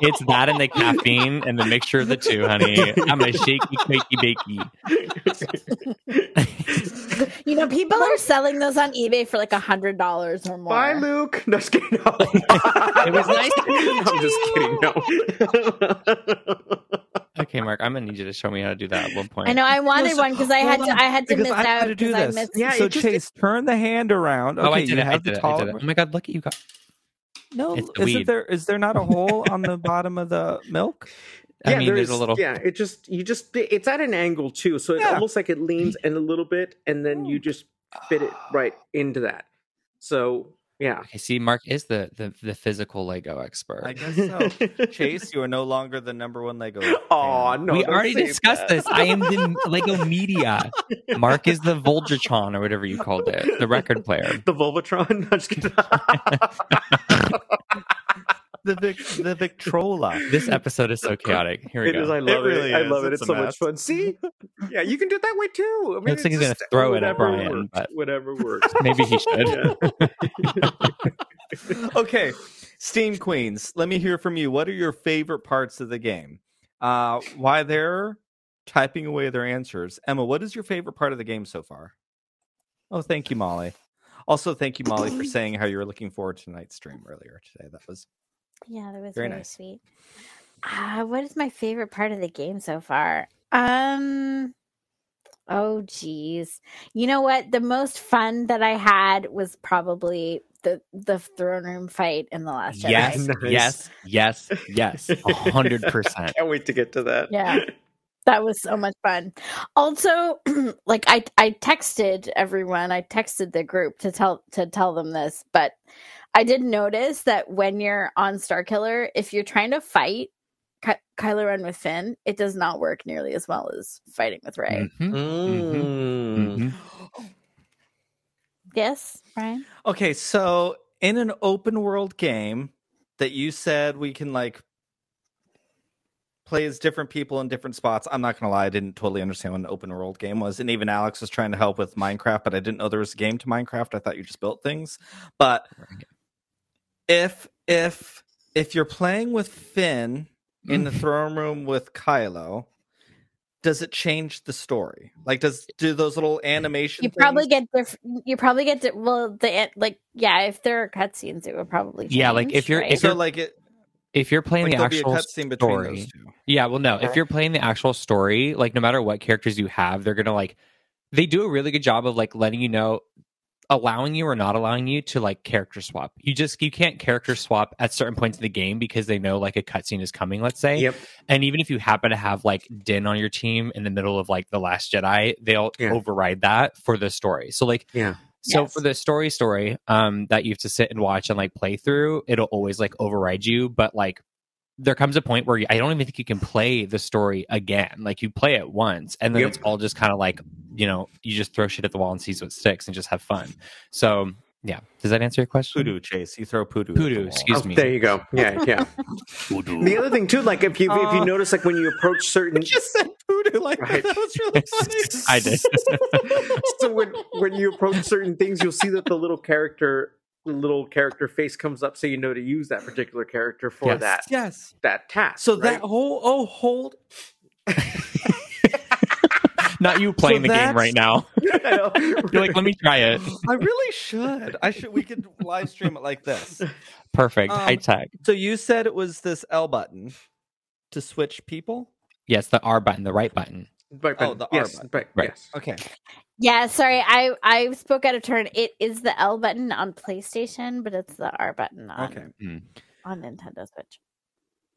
it's that and the caffeine and the mixture of the two, honey. I'm a shaky, quakey, bakey. You know, people are selling those on eBay for like a hundred dollars or more. Bye, Luke. No, just kidding. No. It was nice to meet I'm just kidding. No. Okay, Mark, I'm gonna need you to show me how to do that at one point. I know I wanted so- one because I had hold to. I had to because miss I had out to do because I this. missed. Yeah, so it just- Chase, turn the hand around. Okay, Oh, I you did it. I have did the it. I did it. Oh my god, look at you guys. No, isn't there? Is there not a hole on the bottom of the milk? I yeah, mean, there's a little. Yeah, it just you just it's at an angle too, so it's Yeah. almost like it leans in a little bit, and then you just fit it oh. right into that. So yeah. Okay, see, Mark is the the, the physical Lego expert. I guess so. Chase, you are no longer the number one Lego. Aw, fan. no, we already discussed that. this. I am the Lego media. Mark is the Voltratron or whatever you called it, the record player. the Volvatron. No, just kidding. The Vic, the Victrola. This episode is so chaotic. Here we It go. is. I love it. really I is. love it. It's It's, a so much fun. See, yeah, you can do it that way too. I mean, Looks like he's gonna throw it at Brian, works, but- whatever works. Maybe he should. Okay, Steam Queens. Let me hear from you. What are your favorite parts of the game? Uh, why they're typing away their answers. Emma, what is your favorite part of the game so far? Oh, thank you, Molly. Also, thank you, Molly, for saying how you were looking forward to tonight's stream earlier today. That was Yeah, that was Very very, nice. sweet. Uh, what is my favorite part of the game so far? Um, oh geez, you know what? The most fun that I had was probably the the throne room fight in the last Jedi. yes, Nice. yes, yes, yes, a hundred percent. Can't wait to get to that. Yeah. That was so much fun. Also, like I I texted everyone, I texted the group to tell to tell them this, but I did notice that when you're on Star Killer, if you're trying to fight Ky- Kylo Ren with Finn, it does not work nearly as well as fighting with Rey. Mhm, Mm. mhm. Yes, Brian. Okay, so in an open world game that you said we can like play as different people in different spots. I'm not gonna lie, I didn't totally understand what an open world game was. And even Alex was trying to help with Minecraft, but I didn't know there was a game to Minecraft. I thought you just built things. But Right. If if if you're playing with Finn in the mm-hmm. throne room with Kylo, does it change the story? Like does do those little animation You probably things- get diff- you probably get di- well the like yeah, if there are cutscenes it would probably Yeah, like, if you're- right? if so you're- like it If you're playing like the there'll be a actual cutscene between story, those two. Yeah, well, no. If you're playing the actual story, like no matter what characters you have, they're gonna like they do a really good job of like letting you know allowing you or not allowing you to like character swap. You just you can't character swap at certain points in the game because they know like a cutscene is coming, let's say. Yep. And even if you happen to have like Din on your team in the middle of like the last Jedi, they'll Yeah. override that for the story. So like Yeah. so Yes. for the story story um that you have to sit and watch and like play through, it'll always like override you, but like there comes a point where I don't even think you can play the story again. Like you play it once and then Yep. it's all just kind of like, you know, you just throw shit at the wall and sees what sticks and just have fun. So, yeah. Does that answer your question? Poodoo chase. You throw poodoo. at Poodoo, wall. excuse Oh, me. there you go. Yeah, yeah. the other thing too, like if you if you Uh, notice, like when you approach certain, You just said poodoo like Right. that. That was really funny. I did. so when when you approach certain things, you'll see that the little character, the little character face comes up, so you know to use that particular character for Yes. that yes. that task. So right? that whole oh hold Not you playing the game right now. You're like, let me try it. I really should. I should. We could live stream it like this. Perfect. Um, High tech. So you said it was this L button to switch people. Yes, the R button, the right button. Right, Oh, but- the R button. right, Right. yes. Okay. Yeah, sorry, I I spoke out of turn. It is the L button on PlayStation, but it's the R button on Okay. Hmm. on Nintendo Switch.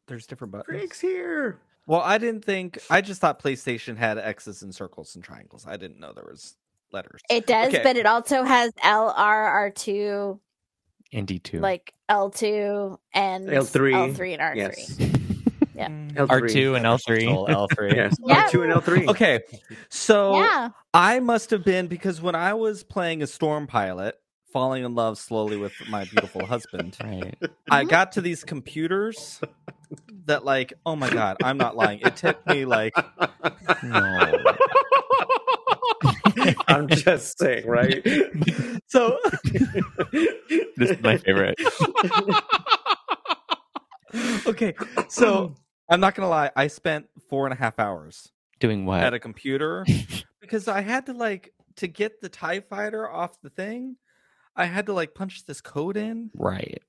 There's different buttons. Greg's here. Well, I didn't think. I just thought PlayStation had X's and circles and triangles. I didn't know there was letters. It does, Okay. but it also has L R R two, And D2. like L two and L3, L three and R three. Yes. Yeah. Mm. R2 and L3. L three. Yes. Yeah. R2 and L3. Okay. So Yeah, I must have been because when I was playing a storm pilot, falling in love slowly with my beautiful husband, Right. I got to these computers that, like, oh my god, I'm not lying. It took me like No. I'm just saying, right? so. This is my favorite. okay, so I'm not gonna lie. I spent four and a half hours Doing what? at a computer because I had to like to get the Tie Fighter off the thing. I had to like punch this code in. Right.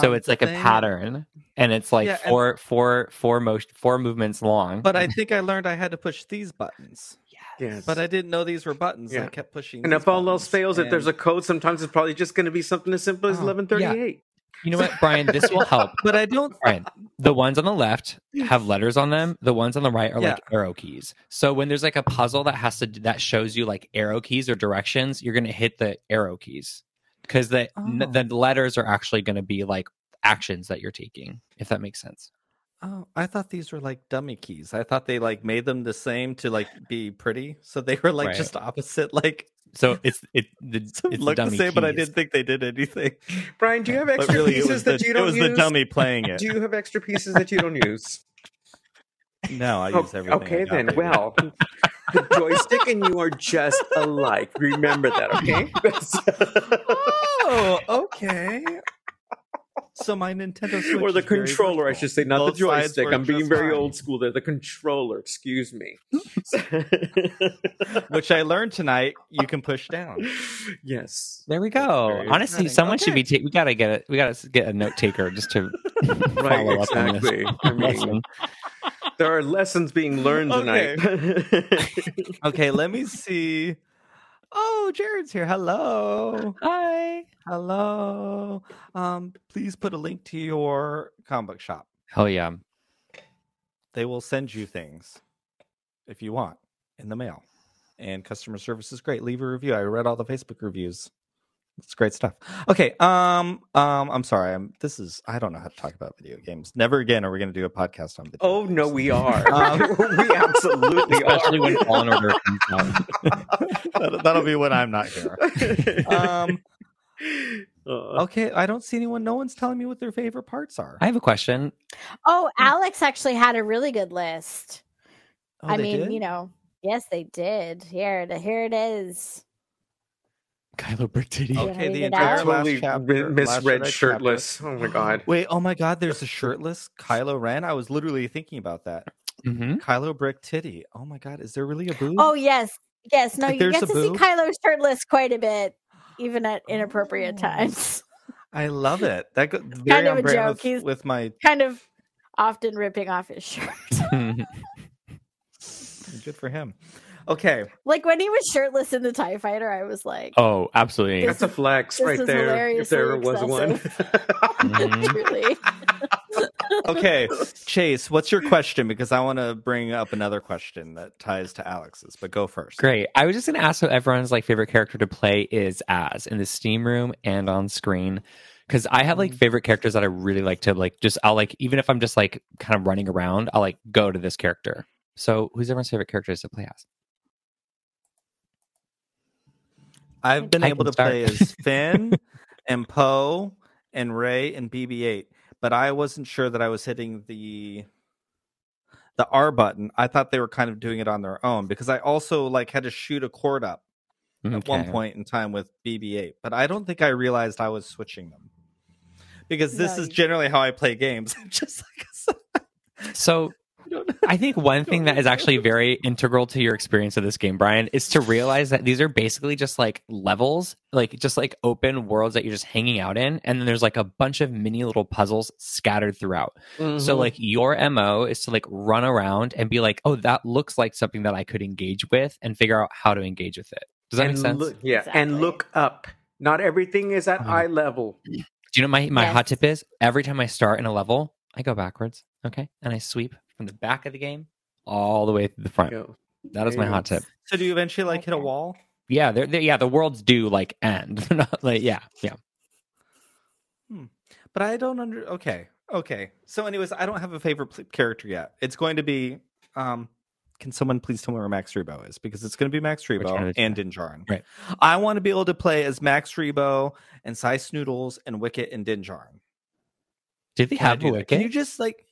So it's the like a pattern, and it's like Yeah, and- four, four, four motion, four movements long. But I think I learned I had to push these buttons. Yes. But I didn't know these were buttons. Yeah. I kept pushing. and these if all else buttons, fails, if there's a code, sometimes it's probably just going to be something as simple as Oh, 1138. You know what, Brian? This will help. but I don't. Brian, the ones on the left have letters on them. The ones on the right are like arrow keys. So when there's like a puzzle that has to that shows you like arrow keys or directions, you're gonna hit the arrow keys because the n- Oh. the letters are actually gonna be like actions that you're taking. If that makes sense. Oh, I thought these were like dummy keys. I thought they like made them the same to like be pretty. So they were like Right. just opposite. Like So it's it the so it's look the dummy same, but I didn't think they did anything. Brian, do you have extra really, pieces was the, that you don't use? It was use? the dummy playing it. Do you have extra pieces that you don't use? No, I Oh, use everything. Okay, then. Well, the joystick and you are just alike. Remember that, okay? oh, okay. So my Nintendo Switch or the is very controller, I should say, not the Both sides joystick. I'm being very fine. old school there. The controller, excuse me. which I learned tonight. You can push down. yes. There we go. Honestly, exciting. someone should be. Ta- we gotta get it. We gotta get a note taker just to Right, follow up on this. exactly. I mean, there are lessons being learned Okay. tonight. Okay, let me see. Oh, Jared's here. Hello. Hi. Hello. Um, please put a link to your comic book shop. Hell yeah. They will send you things if you want in the mail. And customer service is great. Leave a review. I read all the Facebook reviews. It's great stuff. Okay. Um. Um. I'm sorry. I'm. This is. I don't know how to talk about video games. Never again are we going to do a podcast on video. oh, no, we are. Um, we absolutely Especially are. when Fallen Order comes out. that'll, that'll be when I'm not here. Um. Uh, Okay. I don't see anyone. No one's telling me what their favorite parts are. I have a question. Oh, Alex actually had a really good list. Oh, I they mean, did? you know, yes, they did. Here, here it is. Kylo Bertini. Oh. Okay. The Read entire last totally chapter. mi- last misread Jedi chapter. shirtless. Oh, my God. Wait, oh my god, there's a shirtless Kylo Ren. I was literally thinking about that. hmm Kylo Brick titty. Oh my god, is there really a boob? Oh yes, yes. No, Like, you get a to see boob? Kylo shirtless quite a bit, even at inappropriate Oh. times. I love it. That go, very of a joke. with, He's- with my Kind of often ripping off his shirt. good for him. Okay, Like when he was shirtless in the Tie Fighter, I was like, Oh, absolutely. That's a flex right there. If there was hilariously one. Truly. okay, Chase, what's your question? Because I want to bring up another question that ties to Alex's, but go first. Great. I was just going to ask what everyone's like favorite character to play is as in the Steam room and on screen. Because I have like mm. favorite characters that I really like to like just I'll like even if I'm just like kind of running around, I'll like go to this character. So who's everyone's favorite characters to play as? I've been I able can to play as Finn and Poe and Rey and BB-8, but I wasn't sure that I was hitting the the R button. I thought they were kind of doing it on their own because I also like had to shoot a cord up at one point in time with BB-8, but I don't think I realized I was switching them because this No, is you- generally how I play games. Just like So I don't know. I think one thing that is actually very integral to your experience of this game, Brian, is to realize that these are basically just like levels, like just like open worlds that you're just hanging out in. And then there's like a bunch of mini little puzzles scattered throughout. So Mhm. like your MO is to like run around and be like, oh, that looks like something that I could engage with and figure out how to engage with it. Does that and make sense? Look, yeah, Exactly. and look up. Not everything is at Mhm. eye level. Do you know my, my Yes. hot tip is every time I start in a level, I go backwards. Okay. And I sweep from the back of the game all the way to the front. Go. That is my hot tip. So do you eventually like hit a wall? Yeah, they're, they're yeah, the worlds do like end. They're not like yeah, yeah. But I don't under. Okay, okay. So, anyways, I don't have a favorite pl- character yet. It's going to be. um Can someone please tell me where Max Rebo is? Because it's going to be Max Rebo and two? Din Djarin. Right. I want to be able to play as Max Rebo and Sy Snootles and Wicket and Din Djarin. Did they have do a that? Can you just like?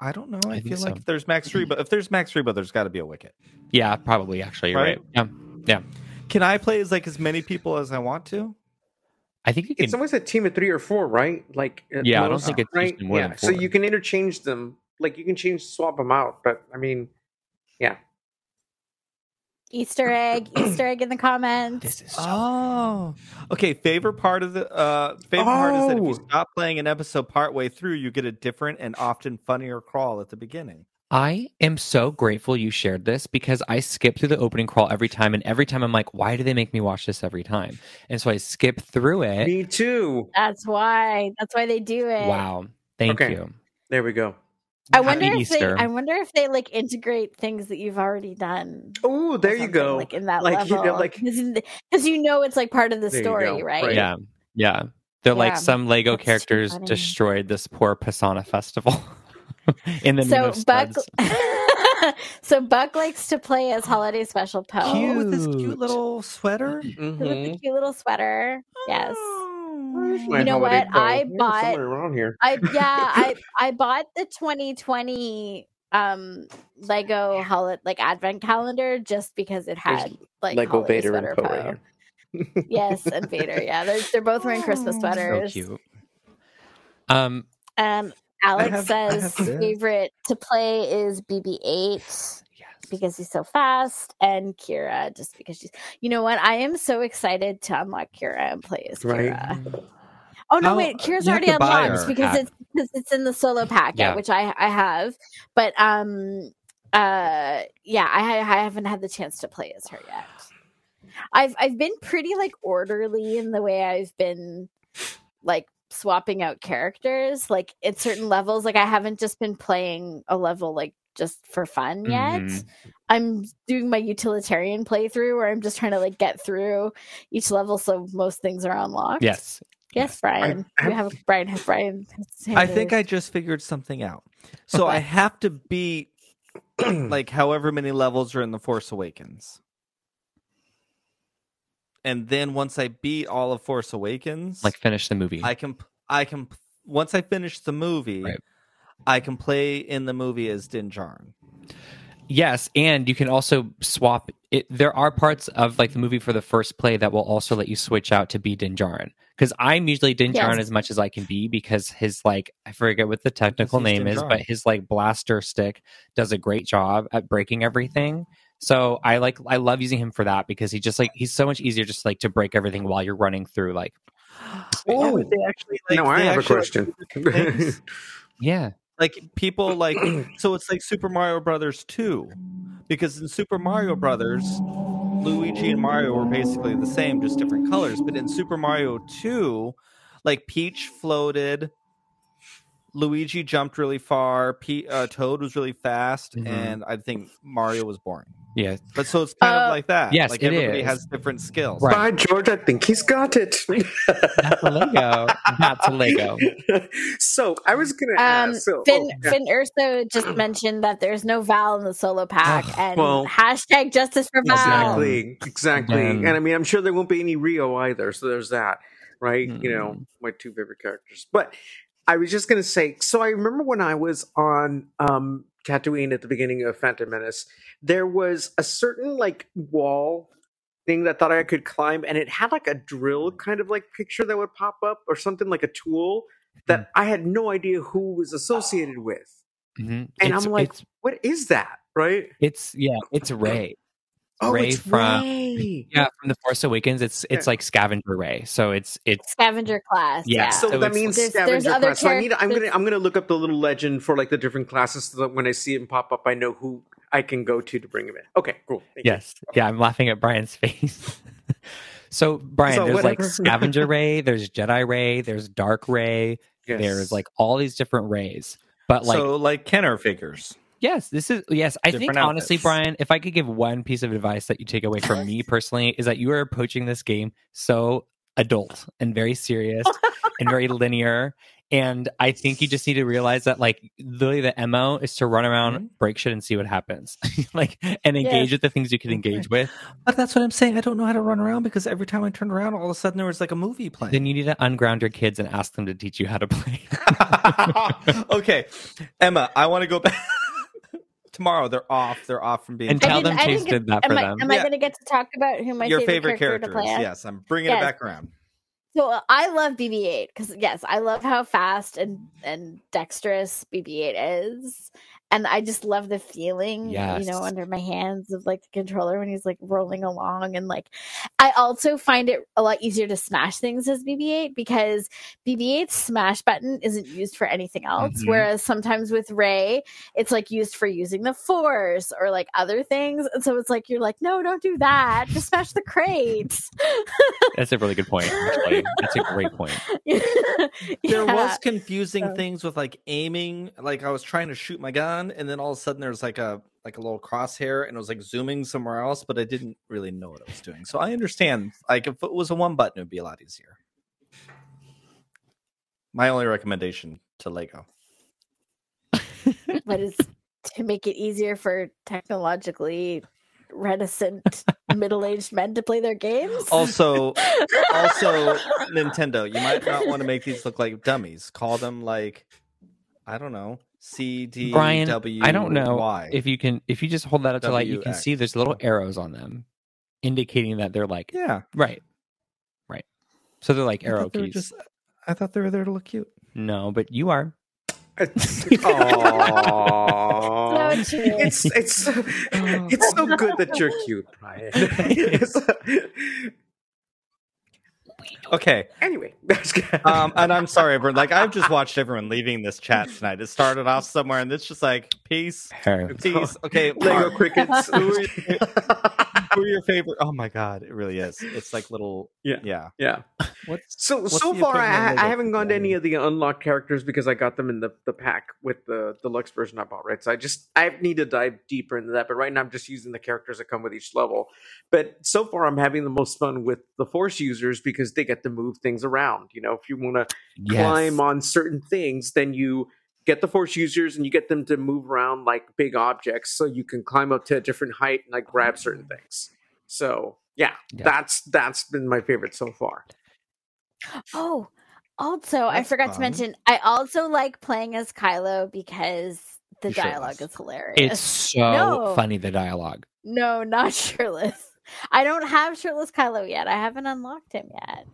I don't know. I, I think feel like if there's Max Rebo, if there's Max Rebo, there's got to be a Wicket. Yeah, probably. Actually, you're right. Right? Yeah, Can I play as like as many people as I want to? I think you It's can. always a team of three or four, right? Like at Yeah, I don't think it's right. more yeah, than so you can interchange them. Like you can change, swap them out. But I mean, yeah, Easter egg, Easter egg in the comments. This is so. Oh, okay. Favorite part of the uh favorite part is that if you Oh. stop playing an episode partway through, you get a different and often funnier crawl at the beginning. I am so grateful you shared this because I skip through the opening crawl every time, and every time I'm like, why do they make me watch this every time? And so I skip through it. me too. That's why. That's why they do it. Wow, thank Okay. you. There we go. I Happy wonder if Easter. they. I wonder if they like integrate things that you've already done. Oh, there you go. Like in that Like, you level, know, like- because you know it's like part of the story, right? Right. Yeah, yeah. They're like some Lego that's characters destroyed this poor Pasaana festival in the So Buck. so Buck likes to play as holiday special Poe Oh, with this cute Cute. little sweater. with Mhm. the cute little sweater. Yes. Oh. My You know what? I Yeah, bought- somewhere around here. I yeah, I I bought the 2020 um Lego holiday like advent calendar just because it had like Lego Vader and Poe. Yes, and Vader. Yeah, they're they're both wearing Christmas Oh, so so sweaters. cute. Um, Um, Alex have- says have his this. favorite to play is BB-8 yes. Because he's so fast, and Qi'ra just because she's. You know what? I am so excited to unlock Qi'ra and play as Right. Qi'ra. Oh no, Oh, wait, Qi'ra's already unlocked because pack. it's because it's in the solo pack, yeah, Yeah. which I I have. But um, uh, yeah, I I haven't had the chance to play as her yet. I've I've been pretty like orderly in the way I've been like swapping out characters like at certain levels like I haven't just been playing a level like just for fun yet. Mhm. I'm doing my utilitarian playthrough where I'm just trying to like get through each level so most things are unlocked. Yes. Yes, Brian. I- you have Brian has Brian has I think I just figured something out. So I have to beat like however many levels are in the Force Awakens. And then once I beat all of Force Awakens, Like finish the movie. I can I can once I finish the movie, Right. I can play in the movie as Din Djarin. Yes, and you can also swap it. There are parts of like the movie for the first play that will also let you switch out to be Din Djarin. Because I'm usually Din Djarin Yes. as much as I can be because his like I forget what the technical name is, but his like blaster stick does a great job at breaking everything. So I like I love using him for that because he just like he's so much easier just like to break everything while you're running through like Oh, they actually like, now I have a actually, like, question. do yeah like people like so it's like Super Mario Brothers 2. because in Super Mario Brothers, Luigi and Mario were basically the same, just different colors. But in Super Mario 2, like Peach floated, Luigi jumped really far, Pe- uh, Toad was really fast, Mhm. and I think Mario was boring. Yeah. But so it's kind Uh, of like that. yes, like it everybody is. has different skills. Right. By George, I think he's got it. Not a Lego. Not a Lego. so I was gonna Um, ask. So, Finn, oh, yeah. Finn Urso just mentioned that there's no Val in the solo pack, Ugh, and well- hashtag justice for Val. Exactly, exactly. Again. And I mean, I'm sure there won't be any Rio either. So there's that, right? You know, Mm. my two favorite characters. But I was just gonna say. So I remember when I was on um, Tatooine at the beginning of Phantom Menace, there was a certain like wall thing that thought I could climb, and it had like a drill kind of like picture that would pop up, or something like a tool that I had no idea who was associated with. Mhm. And It's- I'm like, what is that? Right? it's yeah, it's Rey. Oh, Rey it's from- Rey. Yeah, from the Force Awakens, it's it's Yeah. like scavenger Rey. So it's it's Scavenger class. Yeah, Yeah. So, So that means There's- scavenger there's other class. So I need. I'm gonna. characters- I'm gonna look up the little legend for like the different classes, so that when I see him pop up, I know who I can go to to bring him in. Okay, cool. Thank you. yes, yeah. I'm laughing at Brian's face. so Brian, So there's like scavenger Rey, there's Jedi Rey, there's Dark Rey, Yes. there's like all these different Reys. But like so like Kenner figures. Yes, this is yes. I think Different honestly. Brian, if I could give one piece of advice that you take away from me personally, is that you are approaching this game so adult and very serious and very linear. And I think you just need to realize that like literally the MO is to run around, Mhm. break shit and see what happens. like and engage with the things you can engage with. But that's what I'm saying. I don't know how to run around because every time I turned around, all of a sudden there was like a movie playing. Then you need to unground your kids and ask them to teach you how to play. okay, Emma, I want to go back. Tomorrow they're off. They're off from being And tell them I Chase didn't get- did that am for I, them. Am I going to get to talk about who my your favorite, favorite character characters. to play? Yes, I'm bringing it back around. So uh, I love BB-8 because yes, I love how fast and and dexterous BB-8 is, and I just love the feeling, you know, under my hands of like the controller when he's like rolling along, and like I also find it a lot easier to smash things as BB-8 because BB-8's smash button isn't used for anything else, Mhm. whereas sometimes with Rey, it's like used for using the Force or like other things, and so it's like you're like, no, don't do that, just smash the crate. That's a really good point, actually. That's a great point. There was confusing So- things with like aiming. Like I was trying to shoot my gun, and then all of a sudden there was like a like a little crosshair, and it was like zooming somewhere else, but I didn't really know what I was doing. So I understand. Like if it was a one button, it'd be a lot easier. My only recommendation to Lego. but it's to make it easier for technologically reticent middle-aged men to play their games. Also, also Nintendo, you might not want to make these look like dummies. Call them like I don't know, C D Brian, W. I don't know Y. if you can if you just hold that up to light, you can see there's little arrows on them indicating that they're like yeah, right. Right. So they're like arrow thought keys. just- I thought they were there to look cute. No, but you are. Aww. It's it's it's so good that you're cute, Brian. Okay, anyway, that's good. um, and I'm sorry, everyone. Like I've just watched everyone leaving this chat tonight. It started off somewhere, and it's just like peace, peace. Okay, Lego crickets. Who are, your, who are your favorite? Oh my god, it really is. It's like little. Yeah. yeah. yeah. What's So What's so far, I, I haven't gone to any of the unlocked characters because I got them in the, the pack with the deluxe version I bought. Right, so I just I need to dive deeper into that. But right now, I'm just using the characters that come with each level. But so far, I'm having the most fun with the Force users because they get to move things around. You know, if you want to Yes. climb on certain things, then you get the force users and you get them to move around like big objects so you can climb up to a different height and like grab certain oh. things. So yeah, Yeah. that's that's been my favorite so far. Oh, also, I That's forgot to mention, I also like playing as Kylo because the You dialogue shirtless. is hilarious. It's so No. funny the dialogue. no, not shirtless. I don't have shirtless Kylo yet. I haven't unlocked him yet.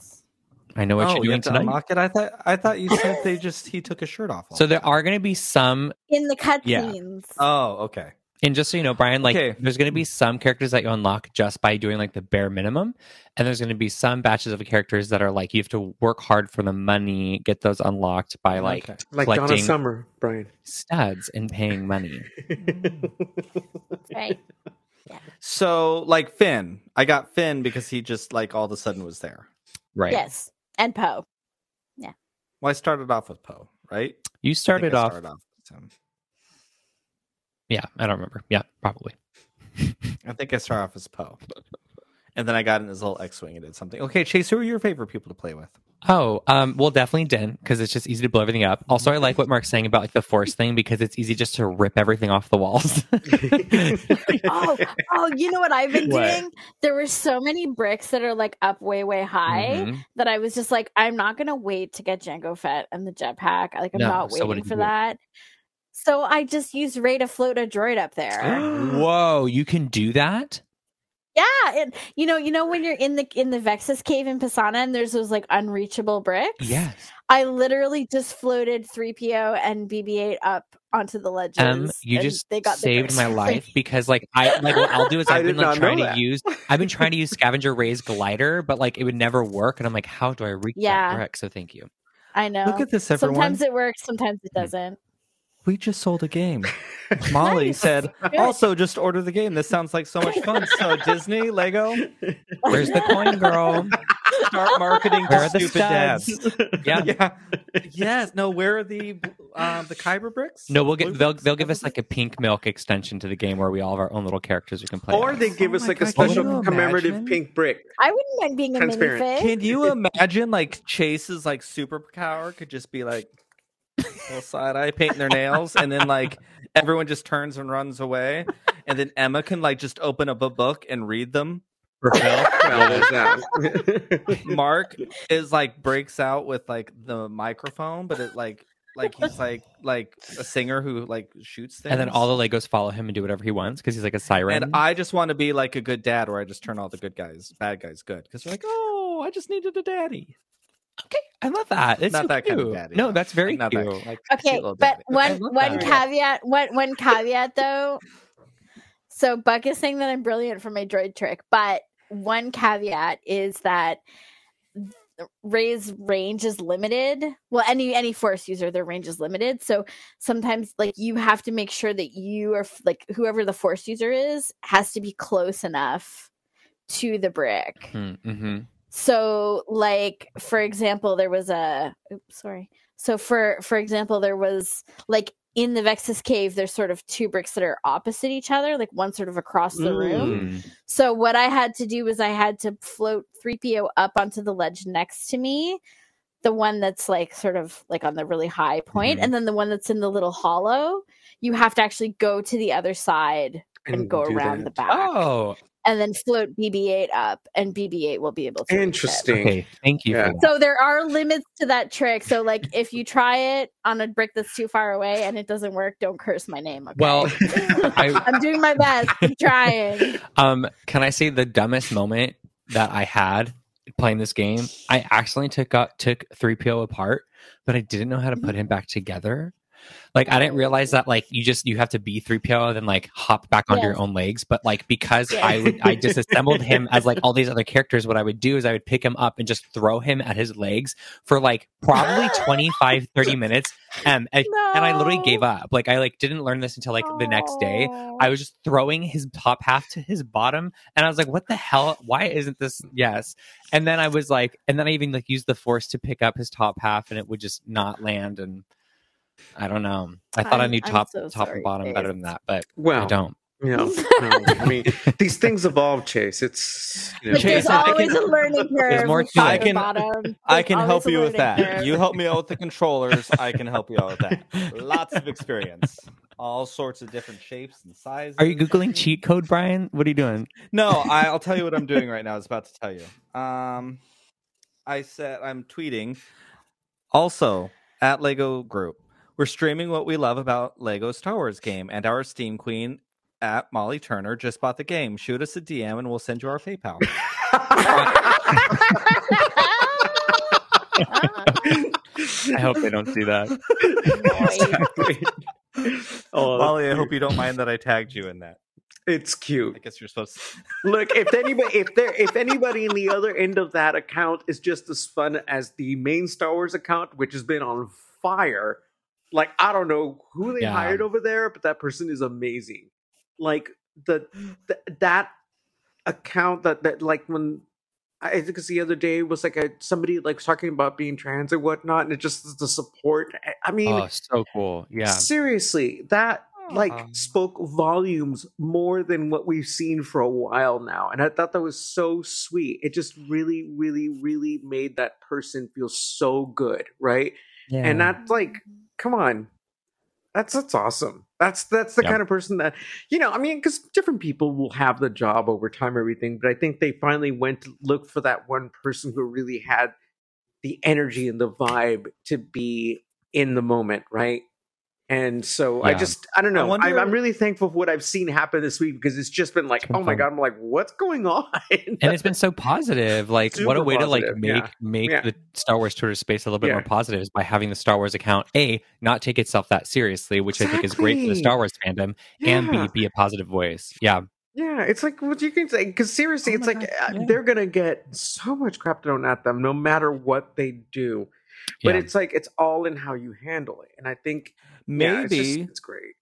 I know what oh, you're you doing have to tonight. unlock it. I thought I thought you said they just he took his shirt off. So there time. are going to be some In the Yeah. cutscenes. Oh, okay. And just so you know, Brian, like Okay. there's going to be some characters that you unlock just by doing like the bare minimum, and there's going to be some batches of characters that are like you have to work hard for the money, get those unlocked by like Okay. Like Donna Summer, Brian. studs and paying money. Right. So, like Finn, I got Finn because he just like all of a sudden was there. Right. Yes. And Poe. Yeah. Well, I started off with Poe, right? You started off. started off with him. Yeah, I don't remember. Yeah, probably. I think I started off as Poe, and then I got in his little X-wing and did something. Okay, Chase, who are your favorite people to play with? Oh, um, well, definitely Din because it's just easy to blow everything up. Also, I like what Mark's saying about like the force thing because it's easy just to rip everything off the walls. Oh, oh, you know what I've been What? doing? There were so many bricks that are like up way, way high Mhm. that I was just like, I'm not gonna wait to get Jango Fett and the jetpack. Like I'm No, not so waiting did for that. So I just used Rey to float a droid up there. Whoa, you can do that? Yeah, and you know, you know when you're in the in the Vexis cave in Pasaana and there's those like unreachable bricks. Yes. I literally just floated 3PO and BB-8 up onto the ledges. Um, you and just they got saved my life because like I like what I'll do is I I've been like trying to use I've been trying to use scavenger Rey's glider, but like it would never work, and I'm like, how do I reach Yeah. that brick? So thank you. I know. Look at this, everyone. Sometimes it works, sometimes it doesn't. We just sold a game. Molly Nice. said, Good. also just order the game. This sounds like so much fun. So Disney, Lego, Where's the coin, girl? start marketing Where to the stupid dads. Yeah. yeah. Yes. No. Where are the um, the Kyber bricks? No, we'll get they'll they'll give us like a pink milk extension to the game where we all have our own little characters we can play. or as. they give Oh us like a God, can special commemorative pink brick. I wouldn't mind being a Transparent. minifig. Can you imagine like Chase's like superpower could just be like little side eye painting their nails, and then like everyone just turns and runs away, and then Emma can like just open up a book and read them. For Phil? Well, there's that. Mark is like breaks out with like the microphone, but it like like he's like like a singer who like shoots things. and then all the Legos follow him and do whatever he wants because he's like a siren. and I just want to be like a good dad, where I just turn all the good guys, bad guys, good because they're like, oh, I just needed a daddy. okay, I love that. It's Not so that kind of daddy, No, that's very Not cute. that, like, Okay, cute but daddy. one one that. caveat, one one caveat though. So Buck is saying that I'm brilliant for my droid trick, but one caveat is that Rey's range is limited. Well, any any force user, their range is limited. So sometimes, like you have to make sure that you are like whoever the force user is has to be close enough to the brick. Mm-hmm. So like for example there was a oops sorry so for for example there was like in the vexis cave there's sort of two bricks that are opposite each other like one sort of across the room Mm. so what i had to do was i had to float 3po up onto the ledge next to me the one that's like sort of like on the really high point, Mhm. and then the one that's in the little hollow you have to actually go to the other side and, go around that. the back Oh, and then float bb8 up and bb8 will be able to. Interesting. okay. Thank you. Yeah. So there are limits to that trick. So like if you try it on a brick that's too far away and it doesn't work, don't curse my name. Okay? Well, I, I'm doing my best. I'm trying. um, can I say the dumbest moment that I had playing this game? I accidentally took up took three PO apart, but I didn't know how to put him back together. Like I didn't realize that like you just you have to be three PO and then like hop back onto your own legs. But like because Yes. I would I disassembled him as like all these other characters, what I would do is I would pick him up and just throw him at his legs for like probably 25, 30 minutes. Um, and, and I literally gave up. Like I like didn't learn this until like the next day. I was just throwing his top half to his bottom, and I was like, "What the hell? Why isn't this?" Yes, and then I was like, and then I even like used the force to pick up his top half, and it would just not land. And I don't know. I thought i I'm- knew top so top sorry, and bottom better than that, but I don't. you know, no, I mean, these things evolve, Chase. It's you know, But there's Chase, I always can- a learning curve. more to top and I can- bottom. I can help you with that. curve. You help me out with the controllers. I can help you out with that. Lots of experience. All sorts of different shapes and sizes. Are you googling cheat code, Brian? What are you doing? No, I, I'll tell you what I'm doing right now. I was about to tell you. Um, I said I'm tweeting. Also, at Lego Group, we're streaming what we love about Lego Star Wars game, and our Steam Queen at Molly Turner just bought the game. Shoot us a DM, and we'll send you our PayPal. I hope they don't see that. Oh, Molly, I hope you don't mind that I tagged you in that. It's cute. I guess you're supposed to. Look, if anybody, if there, if anybody in the other end of that account is just as fun as the main Star Wars account, which has been on fire, like I don't know who they Yeah. hired over there, but that person is amazing. Like the, the that account that that like when I think it's the other day was like a somebody like talking about being trans and whatnot, and it just the support. I- I mean, Oh, so cool. Yeah. seriously, that like Aw. spoke volumes more than what we've seen for a while now and i thought that was so sweet it just really really really made that person feel so good right Yeah. and that's like come on. That's that's awesome. That's that's the Yep. kind of person that you know i mean because different people will have the job over time everything but i think they finally went to look for that one person who really had the energy and the vibe to be in the moment right and so I just I don't I know. wonder- I'm, I'm really thankful for what I've seen happen this week because it's just been like, been oh my fun. god, I'm like, what's going on? and it's been so positive. Like, what a Super way to like make yeah. make Yeah. the Star Wars Twitter space a little bit Yeah. more positive is by having the Star Wars account a not take itself that seriously, which I think is great for the Star Wars fandom, and b be a positive voice. Yeah, Yeah, it's like what you can say because seriously, Oh it's like God, uh, yeah. they're gonna get so much crap thrown at them no matter what they do. But yeah. it's like it's all in how you handle it, and I think yeah, it's, Maybe, just, it's great.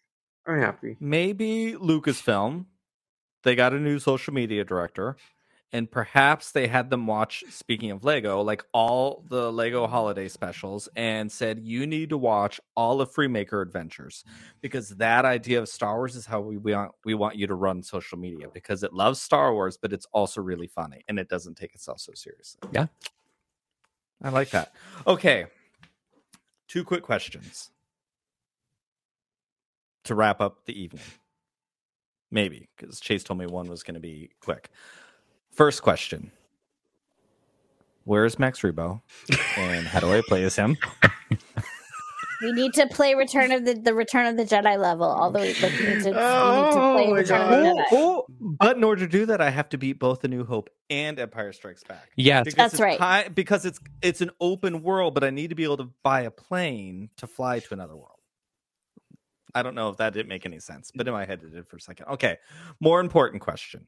I'm happy. maybe Lucasfilm, they got a new social media director, and perhaps they had them watch. Speaking of Lego, like all the Lego holiday specials, and said you need to watch all of Freemaker Adventures because that idea of Star Wars is how we, we want we want you to run social media because it loves Star Wars, but it's also really funny and it doesn't take itself so seriously. Yeah. I like that. Okay, two quick questions to wrap up the evening. Maybe because Chase told me one was going to be quick. First question: Where's Max Rebo, and how do I play as him? We need to play Return of the the Return of the Jedi level. Although we, like, we, need to, we need to Oh play Return God. of the Jedi. Oh, but in order to do that, I have to beat both A New Hope and Empire Strikes Back. yeah, Because That's right. ki- because it's it's an open world, but I need to be able to buy a plane to fly to another world. I don't know if that didn't make any sense, but in my head it did for a second. Okay, more important question.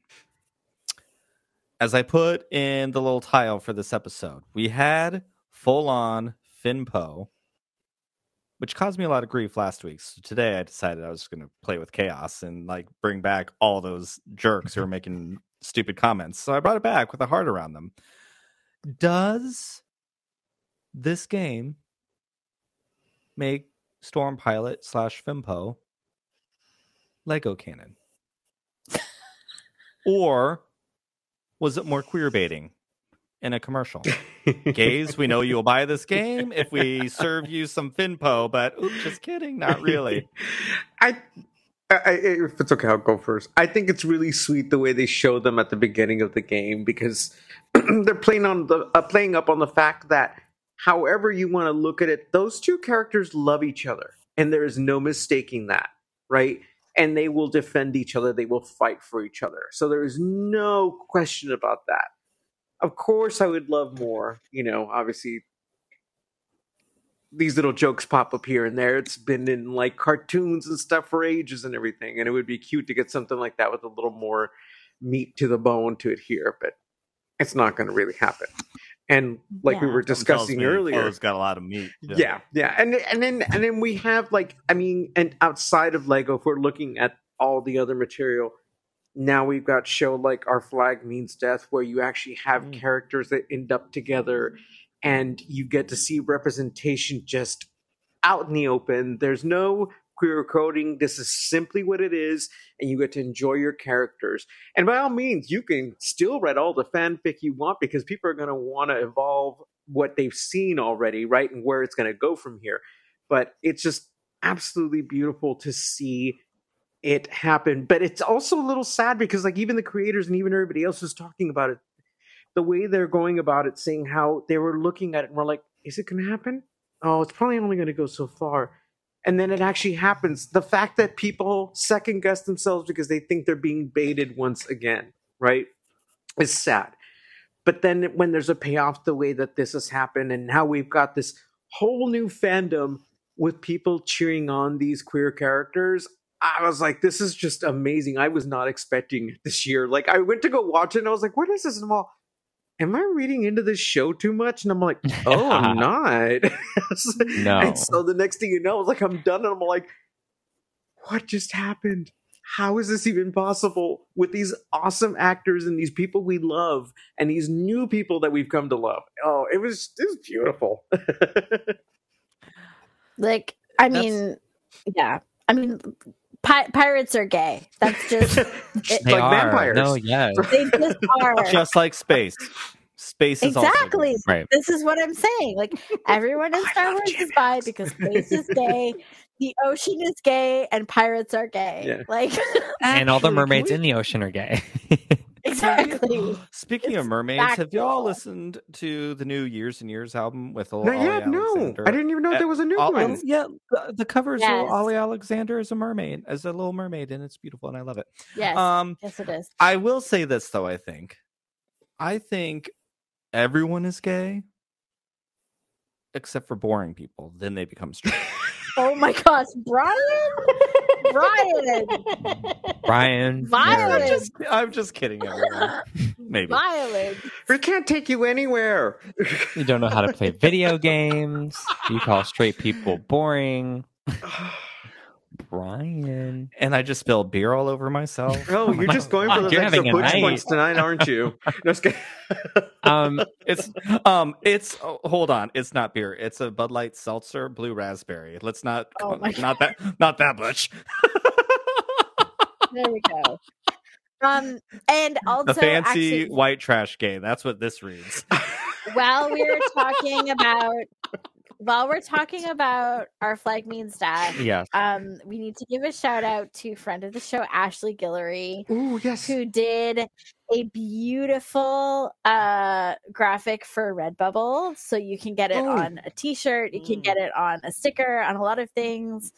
As I put in the little tile for this episode, we had full on Finpo, which caused me a lot of grief last week. So today I decided I was going to play with chaos and like bring back all those jerks who are making stupid comments. So I brought it back with a heart around them. Does this game make Storm Pilot slash Finpo Lego canon? or was it more queer baiting in a commercial? Gays, we know you'll buy this game if we serve you some Finpo, but oops, just kidding, not really. I, I, if it's okay, I'll go first. I think it's really sweet the way they show them at the beginning of the game because they're playing on the uh, playing up on the fact that, however you want to look at it, those two characters love each other, and there is no mistaking that, right? And they will defend each other. They will fight for each other. So there is no question about that. Of course, I would love more. You know, obviously, these little jokes pop up here and there. It's been in like cartoons and stuff for ages and everything, and it would be cute to get something like that with a little more meat to the bone to it here, but it's not going to really happen. And like we were discussing earlier, it's got a lot of meat. yeah, yeah, and and then and then we have like I mean, and outside of Lego, if we're looking at all the other material, now we've got show like Our Flag Means Death, where you actually have Mm. characters that end up together, and you get to see representation just out in the open. There's no queer coding. This is simply what it is, and you get to enjoy your characters. And by all means, you can still write all the fanfic you want because people are going to want to evolve what they've seen already, right? And where it's going to go from here. But it's just absolutely beautiful to see it happened. But it's also a little sad because, like, even the creators and even everybody else who's talking about it, the way they're going about it, saying how they were looking at it and we're like, is it going to happen? Oh, it's probably only going to go so far. And then it actually happens. The fact that people second guess themselves because they think they're being baited once again, right, is sad. But then when there's a payoff, the way that this has happened, and now we've got this whole new fandom with people cheering on these queer characters. I was like, this is just amazing. I was not expecting it this year. Like, I went to go watch it and I was like, what is this? And I'm all, am I reading into this show too much? And I'm like, oh, I'm not. No. And so the next thing you know, it's like I'm done, and I'm like, what just happened? How is this even possible with these awesome actors and these people we love and these new people that we've come to love? Oh, it was it was beautiful. Like, I That's- mean, yeah. I mean, pi- pirates are gay. That's just Just They like are. vampires. No, yeah. they just are. Just like space. Space is exactly. gay. Right. This is what I'm saying. Like everyone in Star Wars Jim is bi because space is gay, the ocean is gay, and pirates are gay. Yeah. Like and all the mermaids we- in the ocean are gay. Exactly. Speaking of It's mermaids, have y'all listened to the new Years and Years album with Ollie Not yet, no. I didn't even know Uh, there was a new Al- one. yeah, the, the cover is Yes. Ollie Alexander as a mermaid, as a little mermaid, and it's beautiful, and I love it. Yes. Um, yes, it is. I will say this though. I think, I think everyone is gay, except for boring people. Then they become straight. Oh my gosh, Brian! Brian! Brian. Violent. I'm just, I'm just kidding, everyone. Maybe. Violent. We can't take you anywhere. You don't know how to play video games. You call straight people boring. Brian. And I just spilled beer all over myself. Oh, you're my just going for those you're extra having a push night. points tonight, aren't you? No, just. Um, It's um, it's oh, hold on, it's not beer. It's a Bud Light seltzer, blue raspberry. Let's not, Oh my not that, not that much. There we go. Um, and also, the fancy actually, white trash gay. That's what this reads. while we were talking about, while we're talking about our flag means death, yes. um, we need to give a shout out to friend of the show Ashley Guillory, Ooh, yes. who did a beautiful uh graphic for Redbubble. So you can get it Oh. on a t-shirt, you can get it on a sticker, on a lot of things.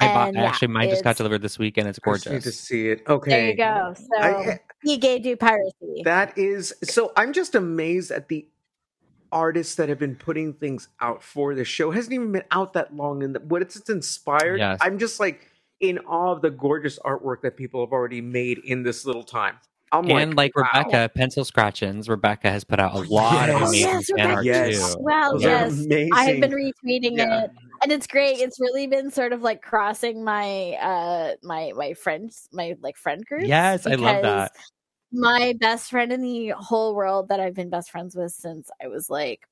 I bought, and yeah, actually, mine just got delivered this week and it's I just need to see it. Okay. There you go. So I- he gay do piracy. That is so. I'm just amazed at the artists that have been putting things out for the show. It hasn't even been out that long, and what it's, it's inspired. Yes. I'm just like in awe of the gorgeous artwork that people have already made in this little time. I'm and like wow. Rebecca, Pencil Scratchins, Rebecca has put out a lot of amazing Yes, fan art Rebecca. Yes. too. Well, Those yes. amazing. I have been retweeting Yeah. it and it's great. It's really been sort of like crossing my uh my my friends my like friend group. Yes, I love that. Because My best friend in the whole world that I've been best friends with since I was like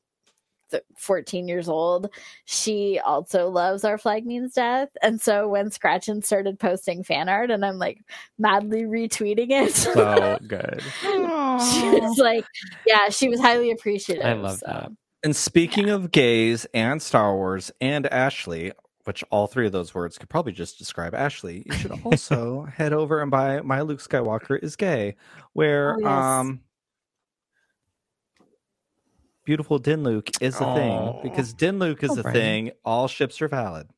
14 years old. She also loves Our Flag Means Death. And so when Scratchin started posting fan art and I'm like madly retweeting it. So good. she was like, yeah, she was highly appreciative. I love so. that. And speaking of gays and Star Wars and Ashley, which all three of those words could probably just describe Ashley, you should also head over and buy My Luke Skywalker is Gay, where Oh, yes. um beautiful Din Luke is a Aw. thing because Din Luke is Oh, a Brian. thing. All ships are valid.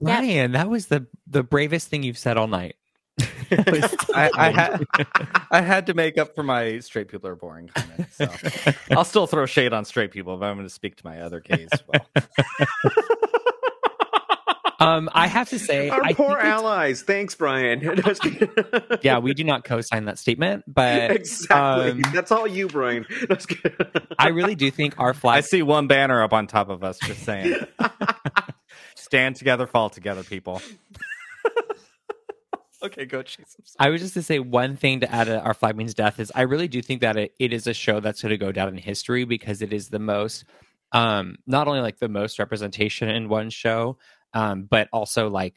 Yep. Ryan, that was the the bravest thing you've said all night. I, I had I had to make up for my straight people are boring comment. So I'll still throw shade on straight people, but I'm going to speak to my other gays as well. Um, I have to say, Our I poor think it's- allies. Thanks, Brian. Yeah, we do not co-sign that statement, but exactly. um, That's all you, Brian. I really do think our flag. I see one banner up on top of us. Just saying. Stand together, fall together, people. okay, go chase. I was just to say one thing to add to our flag means death is I really do think that it, it is a show that's going to go down in history because it is the most, um, not only like the most representation in one show, um, but also like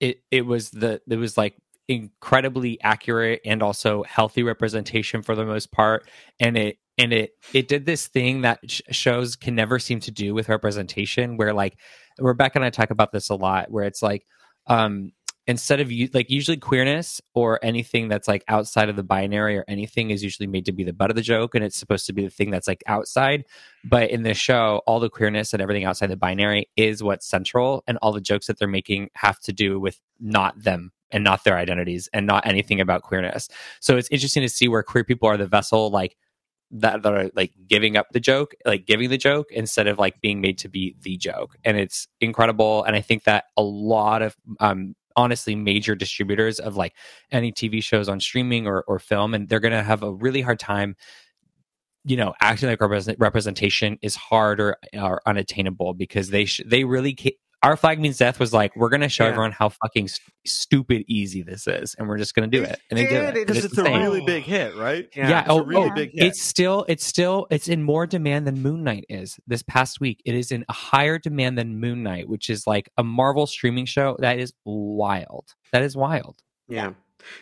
it it was the it was like incredibly accurate and also healthy representation for the most part, and it and it it did this thing that sh- shows can never seem to do with representation, where like Rebecca and I talk about this a lot, where it's like um instead of you like usually queerness or anything that's like outside of the binary or anything is usually made to be the butt of the joke and it's supposed to be the thing that's like outside but in this show all the queerness and everything outside the binary is what's central and all the jokes that they're making have to do with not them and not their identities and not anything about queerness so it's interesting to see where queer people are the vessel like that, that are like giving up the joke, like giving the joke instead of like being made to be the joke. And it's incredible. And I think that a lot of um, honestly major distributors of like any TV shows on streaming or, or film, and they're going to have a really hard time. You know, acting like represent- representation is hard or, or unattainable because they sh- they really ca- our flag means death was like we're going to show Yeah. everyone how fucking st- stupid easy this is, and we're just going to do it. And they did, it. it because just it's a really big hit, right? Yeah, It's oh, a really oh, big hit. it's still it's still it's in more demand than Moon Knight is this past week. It is in a higher demand than Moon Knight, which is like a Marvel streaming show. That is wild. That is wild. Yeah.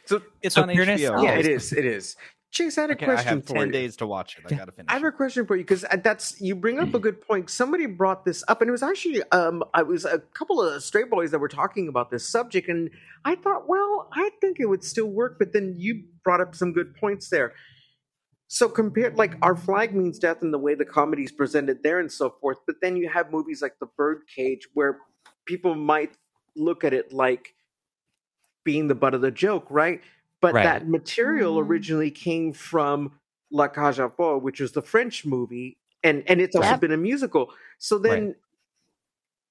So it's so on HBO. Oh. yeah, it is. It is. Chase, I had a Okay, I question have for ten you. days to watch it. I gotta finish. I have a question for you because that's you bring up a good point. Somebody brought this up, and it was actually um, I was a couple of straight boys that were talking about this subject, and I thought, well, I think it would still work, but then you brought up some good points there. So compared, like our flag means death, and the way the comedy is presented there, and so forth. But then you have movies like The Birdcage, where people might look at it like being the butt of the joke, right? But Right. that material Mhm. originally came from La Cage aux Folles, which was the French movie, and and it's also Yep. been a musical. So then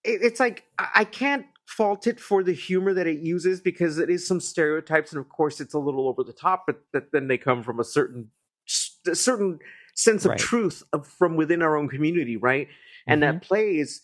it, it's like I, I can't fault it for the humor that it uses because it is some stereotypes, and of course it's a little over the top, but that then they come from a certain a certain sense of Right. truth of, from within our own community, right? And Mm-hmm. that plays.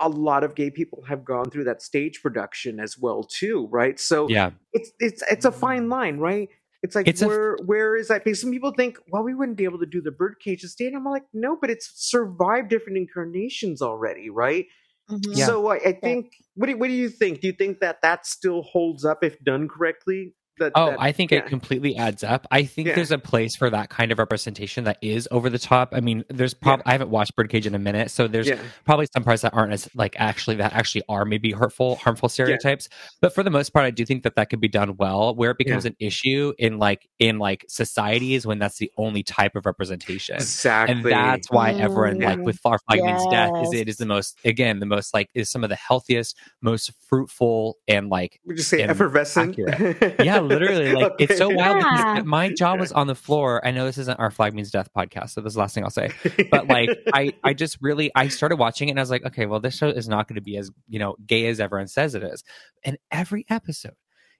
A lot of gay people have gone through that stage production as well too, right? So Yeah, it's it's it's a fine line, right? It's like It's a f- where where is that? Because some people think, well, we wouldn't be able to do the birdcage estate. I'm like, no, but it's survived different incarnations already, right? Mhm. Yeah. So I, I think, what do what do you think? Do you think that that still holds up if done correctly? That, Oh, that- I think yeah. it completely adds up. I think Yeah. there's a place for that kind of representation that is over the top. I mean, there's probably I haven't watched Birdcage in a minute, so there's yeah. probably some parts that aren't as like actually that actually are maybe hurtful, harmful stereotypes. But for the most part, I do think that that could be done well. Where it becomes an issue in like in like society is when that's the only type of representation. exactly. And that's why everyone like Mm, with Far Flag Means Death is it is the most again the most like is some of the healthiest, most fruitful and like Would you say and effervescent? yeah, literally. Like it's so wild Yeah. because my jaw was on the floor. I know this isn't our flag means death podcast, so this is the last thing I'll say. But like I, I just really I started watching it and I was like, okay, well, this show is not going to be as you know gay as everyone says it is. And every episode,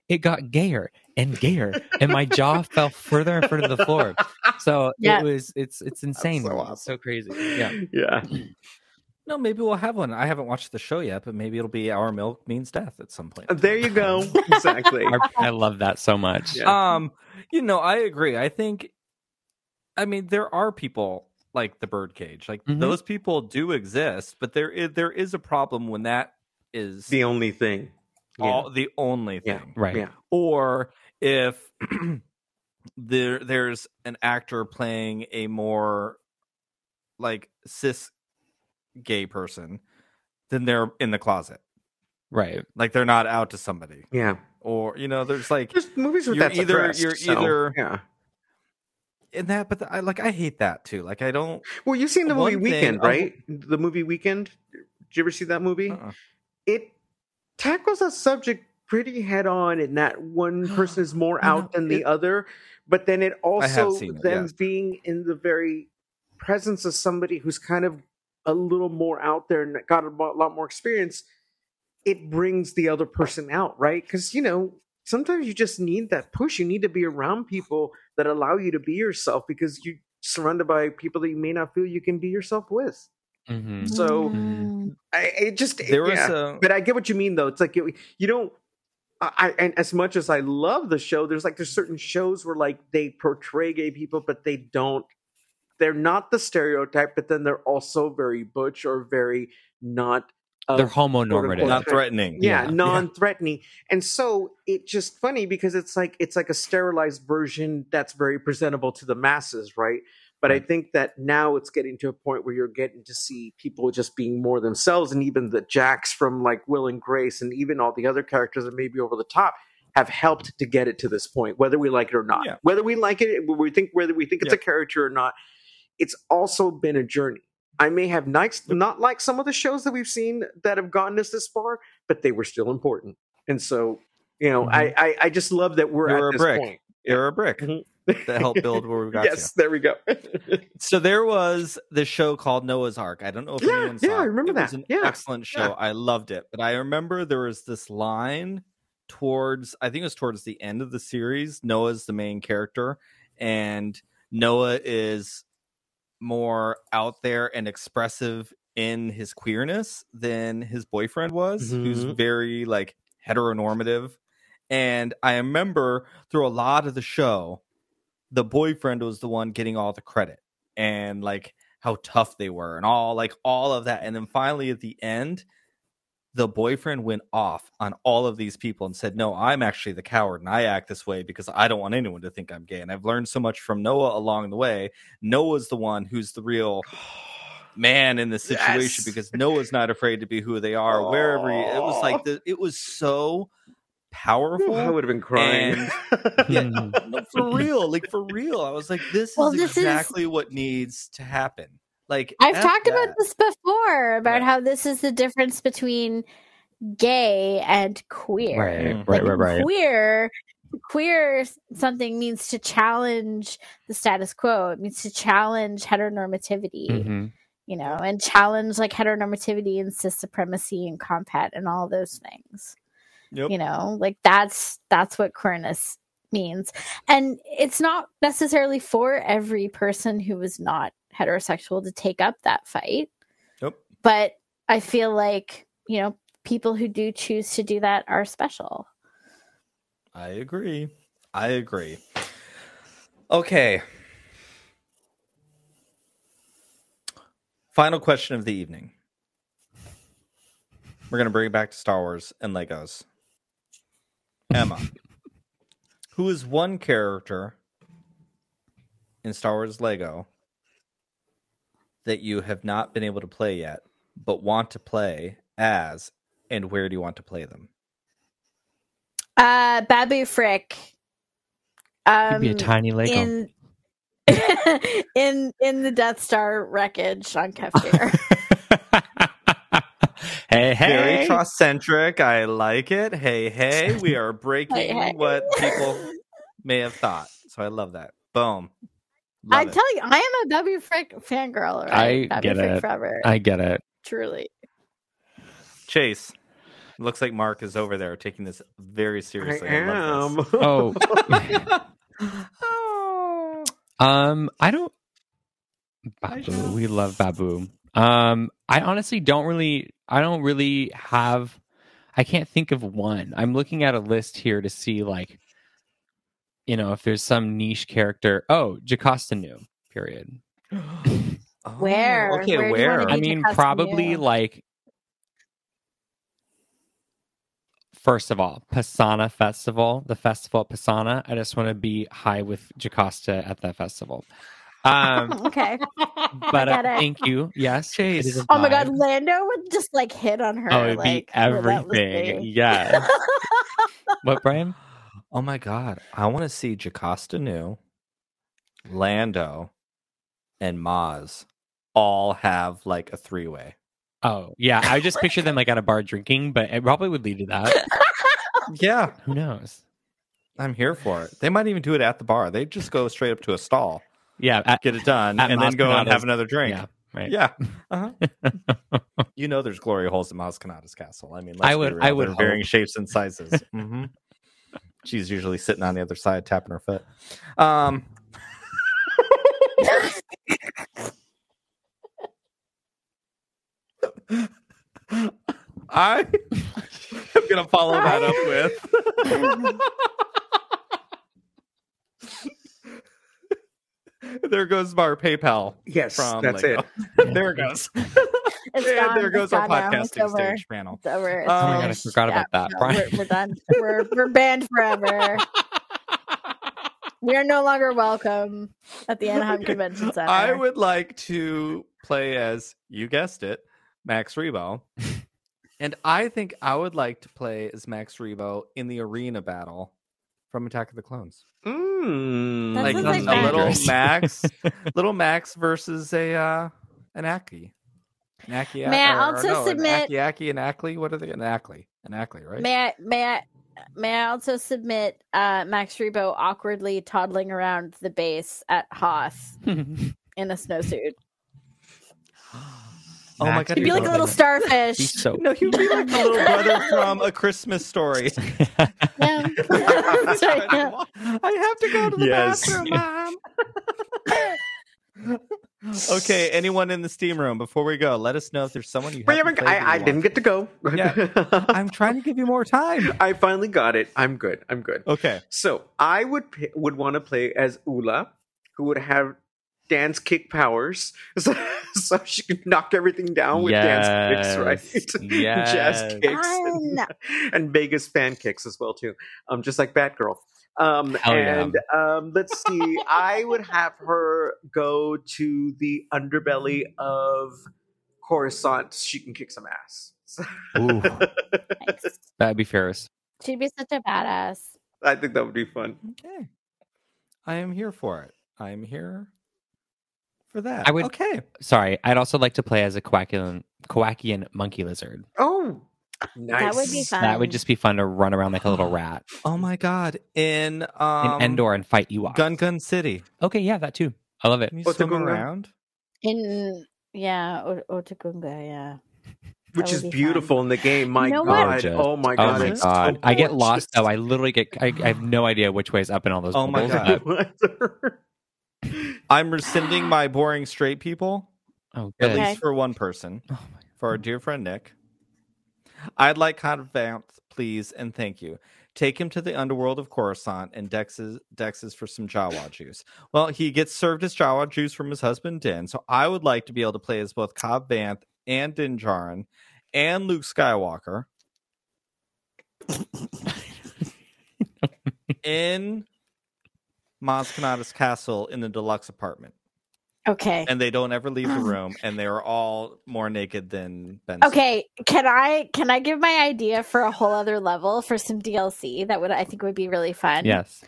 it got gayer and gayer, and my jaw fell further and further to the floor. So Yeah. it was it's it's insane. so awesome. It's so crazy. Yeah. yeah. No, maybe we'll have one. I haven't watched the show yet, but maybe it'll be Our Milk Means Death at some point. There you go. Exactly. Our- I love that so much. Yeah. Um, you know, I agree. I think, I mean, there are people like the birdcage. Like Mhm. those people do exist, but there is there is a problem when that is the only thing. Yeah. all the only Yeah. thing, Right. Yeah. or if there there's an actor playing a more like cis gay person, then they're in the closet. Right. Like they're not out to somebody, Yeah. or you know, there's like There's movies where You're that's either- addressed, you're so, either- yeah. in that, but I like I hate that too. Like I don't. Well, you've seen the movie One thing- Weekend, uh, right? The movie Weekend. Did you ever see that movie? uh-uh. It tackles that subject pretty head on, and that one person is more You know, out than the it- other. But then it also seen it, them yes. being in the very presence of somebody who's kind of a little more out there and got a lot more experience. It brings the other person out, right? Because you know sometimes you just need that push. You need to be around people that allow you to be yourself because you're surrounded by people that you may not feel you can be yourself with. hmm So Mm. I it just There was yeah. a but I get what you mean though. It's like you, you don't. I I- and as much as I love the show, there's like there's certain shows where like they portray gay people, but they don't. They're not the stereotype, but then they're also very butch or very not. uh, They're homonormative. not threatening. yeah, Yeah. non-threatening, and so it's just funny because it's like it's like a sterilized version that's very presentable to the masses, right? But I think that now it's getting to a point where you're getting to see people just being more themselves, and even the Jacks from like Will and Grace, and even all the other characters that may be over the top, have helped to get it to this point, whether we like it or not. Yeah. Whether we like it, whether we think whether we think it's Yeah. a character or not, it's also been a journey. I may have nice, not like some of the shows that we've seen that have gotten us this far, but they were still important. And so, you know, I, I I just love that we're You're at a this brick. point. You're a brick. Mhm. to help build where we got yes, there we go. So there was this show called Noah's Ark. I don't know if Yeah, anyone saw yeah, I it. remember it was that. an Yeah, excellent show. yeah. I loved it. But I remember there was this line towards I think it was towards the end of the series. Noah's the main character, and Noah is more out there and expressive in his queerness than his boyfriend was, who's Mhm. very like heteronormative. And I remember through a lot of the show, the boyfriend was the one getting all the credit and like how tough they were and all like all of that. And then finally at the end, the boyfriend went off on all of these people and said, No, I'm actually the coward and I act this way because I don't want anyone to think I'm gay. And I've learned so much from Noah along the way. Noah's the one who's the real man in this situation Yes. because Noah's not afraid to be who they are wherever he, it was like the, it was so powerful. I would have been crying. Yeah, Mm. no, for real, like for real. I was like, this Well, is this is- exactly what needs to happen. Like I've F talked about this before about Yeah. how this is the difference between gay and queer. Right, Mm. right, right, right. Queer, queer something means to challenge the status quo. It means to challenge heteronormativity, Mhm. you know, and challenge like heteronormativity and cis supremacy and compat and all those things. Yep. You know, like that's that's what queerness means, and it's not necessarily for every person who is not heterosexual to take up that fight Yep. but I feel like, you know, people who do choose to do that are special. I agree. I agree. Okay. Final question of the evening. We're gonna bring it back to Star Wars and Legos. Emma, who is one character in Star Wars Lego that you have not been able to play yet, but want to play as, and where do you want to play them? Uh Babu Frick. Could Um be a tiny Lego. in in in the Death Star wreckage on Kef Bir. hey, hey. Very hey. Trocentric. I like it. Hey, hey, we are breaking Hey, hey. what people may have thought. So I love that. Boom. I it. tell you, I am a Babu Frick fangirl, right? I get Frick it. forever. I get it. Truly. Chase. Looks like Mark is over there taking this very seriously. I seriously. am. Oh, oh. um, I don't. Babu, know. we love Babu. Um, I honestly don't really. I don't really have. I can't think of one. I'm looking at a list here to see like, you know, if there's some niche character. Oh, Jocasta Nu. Period. Oh, Where? Okay, Where where? I mean, Jocasta probably Nu? like. First of all, Pasaana Festival, the festival at Pasaana. I just want to be high with Jocasta at that festival. Um, okay. but uh, get it. thank you. Yes, Chase. it is a Oh my god. Lando would just like hit on her. Oh, it'd like, be everything. relentlessly. Yeah. what, Brian? Oh my god. I want to see Jocasta Nu, Lando, and Maz all have like a three way. Oh, yeah. I just picture them like at a bar drinking, but it probably would lead to that. Yeah. Who knows? I'm here for it. They might even do it at the bar. They just go straight up to a stall, Yeah. At, get it done, and then go out and have another drink. yeah. Right. Yeah. Uh-huh. you know there's glory holes at Maz Kanata's castle. I mean, I would-. I would They're varying shapes and sizes. hmm She's usually sitting on the other side tapping her foot. Um I am gonna follow that up with There goes our PayPal yes, from that's Lego. it. there it goes. It's and gone. there It's goes our gone. It's podcasting stage panel. It's over. Um, it's Oh my God, I finished. forgot about that, no, Brian. We're, we're done. We're we're banned forever. we are no longer welcome at the Anaheim Okay. Convention Center. I would like to play as you guessed it, Max Rebo. and I think I would like to play as Max Rebo in the arena battle from Attack of the Clones. Mm. Like a, like a little Max, little Max versus a uh, an Aki. An Aki May I or- or also no, submit- an Aki Aki and Acklay? What are they? An Acklay. An Acklay, right? May I may I may I also submit uh, Max Rebo awkwardly toddling around the base at Hoth in a snowsuit? Oh my Max God, He'd be like a Rebo. little starfish. He's so No, he would be like the little brother from A Christmas Story. Yeah. Sorry, yeah. I have to go to the Yes. bathroom, mom. okay, anyone in the steam room before we go, let us know if there's someone you haven't played I, I didn't get to go. Yeah. I'm trying to give you more time. I finally got it. I'm good. I'm good. Okay. So I would would want to play as Ula, who would have dance kick powers, so, so she could knock everything down with dance kicks, right? Yes. Jazz kicks and, and Vegas fan kicks as well too, um, just like Batgirl. Um, Hell yeah. and um, let's see, I would have her go to the underbelly of Coruscant. She can kick some ass. Ooh, Nice. that'd be Ferris. She'd be such a badass. I think that would be fun. Okay. I am here for it. I am here for that. I would- Okay. Sorry, I'd also like to play as a Kowakian, Kowakian monkey lizard. Oh, nice. That would be fun. That would just be fun to run around like a little rat Oh my god. In um in Endor and fight Ewoks. Gungan City. Okay, yeah, that too. I love it. Can you What's the swim gun gun? around? In yeah, o- Otoh Gunga, yeah. which That is would be beautiful in the game. My You know what? God! Gorgeous. Oh my Oh God! my it's god, so I get lost though. I literally get. I, I have no idea which way is up in all those. Oh my bubbles. God. I'm rescinding my boring straight people, Oh, at. Okay. least for one person, Oh my- for our dear friend Nick. I'd like Cobb Vanth, please, and thank you. Take him to the underworld of Coruscant and Dex's Dex's for some Jawa juice. Well, he gets served his Jawa juice from his husband Din, so I would like to be able to play as both Cobb Vanth and Din Djarin and Luke Skywalker in Maz Kanata's castle in the deluxe apartment. Okay. And they don't ever leave the room, and they are all more naked than Ben. Okay, can I can I give my idea for a whole other level for some DLC that would I think would be really fun? Yes.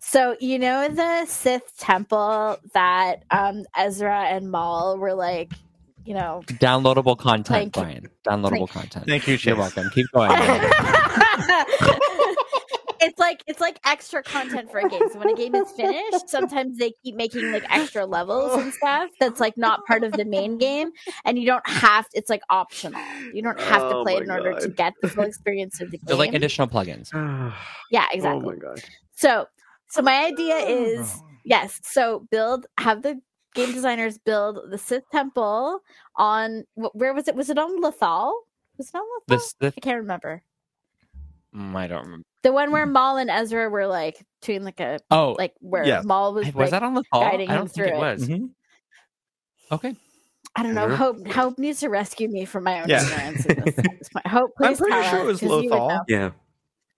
So you know the Sith temple that um Ezra and Maul were like, you know, Downloadable content, Thank- Brian. Downloadable content. Thank you, You're welcome. Keep going. it's like it's like extra content for a game. So when a game is finished, sometimes they keep making like extra levels and stuff that's like not part of the main game, and you don't have. It's like optional. You don't have to Oh play it in order to get the full experience of the game. They're like additional plugins. yeah, exactly. Oh my God! So, so my idea is yes. So build have the game designers build the Sith temple on where was it? Was it on Lothal? Was it on Lothal? This, the, I can't remember. mm, I don't remember. The one where Maul and Ezra were like doing like a Oh, like where Yes. Maul was was like, that on the call? I don't him think through it it. was. Mhm. Okay. I don't know. Hope Hope needs to rescue me from my own Yeah. ignorance. in this, this. Hope, I'm pretty tell sure it us, was 'cause you Lothal. Yeah.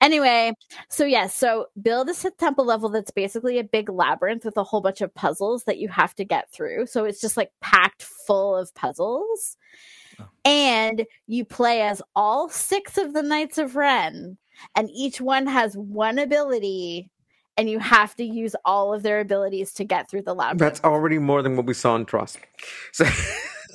Anyway, so yes, so build a Sith temple level that's basically a big labyrinth with a whole bunch of puzzles that you have to get through. So it's just like packed full of puzzles. Oh. And you play as all six of the Knights of Ren, and each one has one ability, and you have to use all of their abilities to get through the labyrinth. That's already more than what we saw in TROS. So,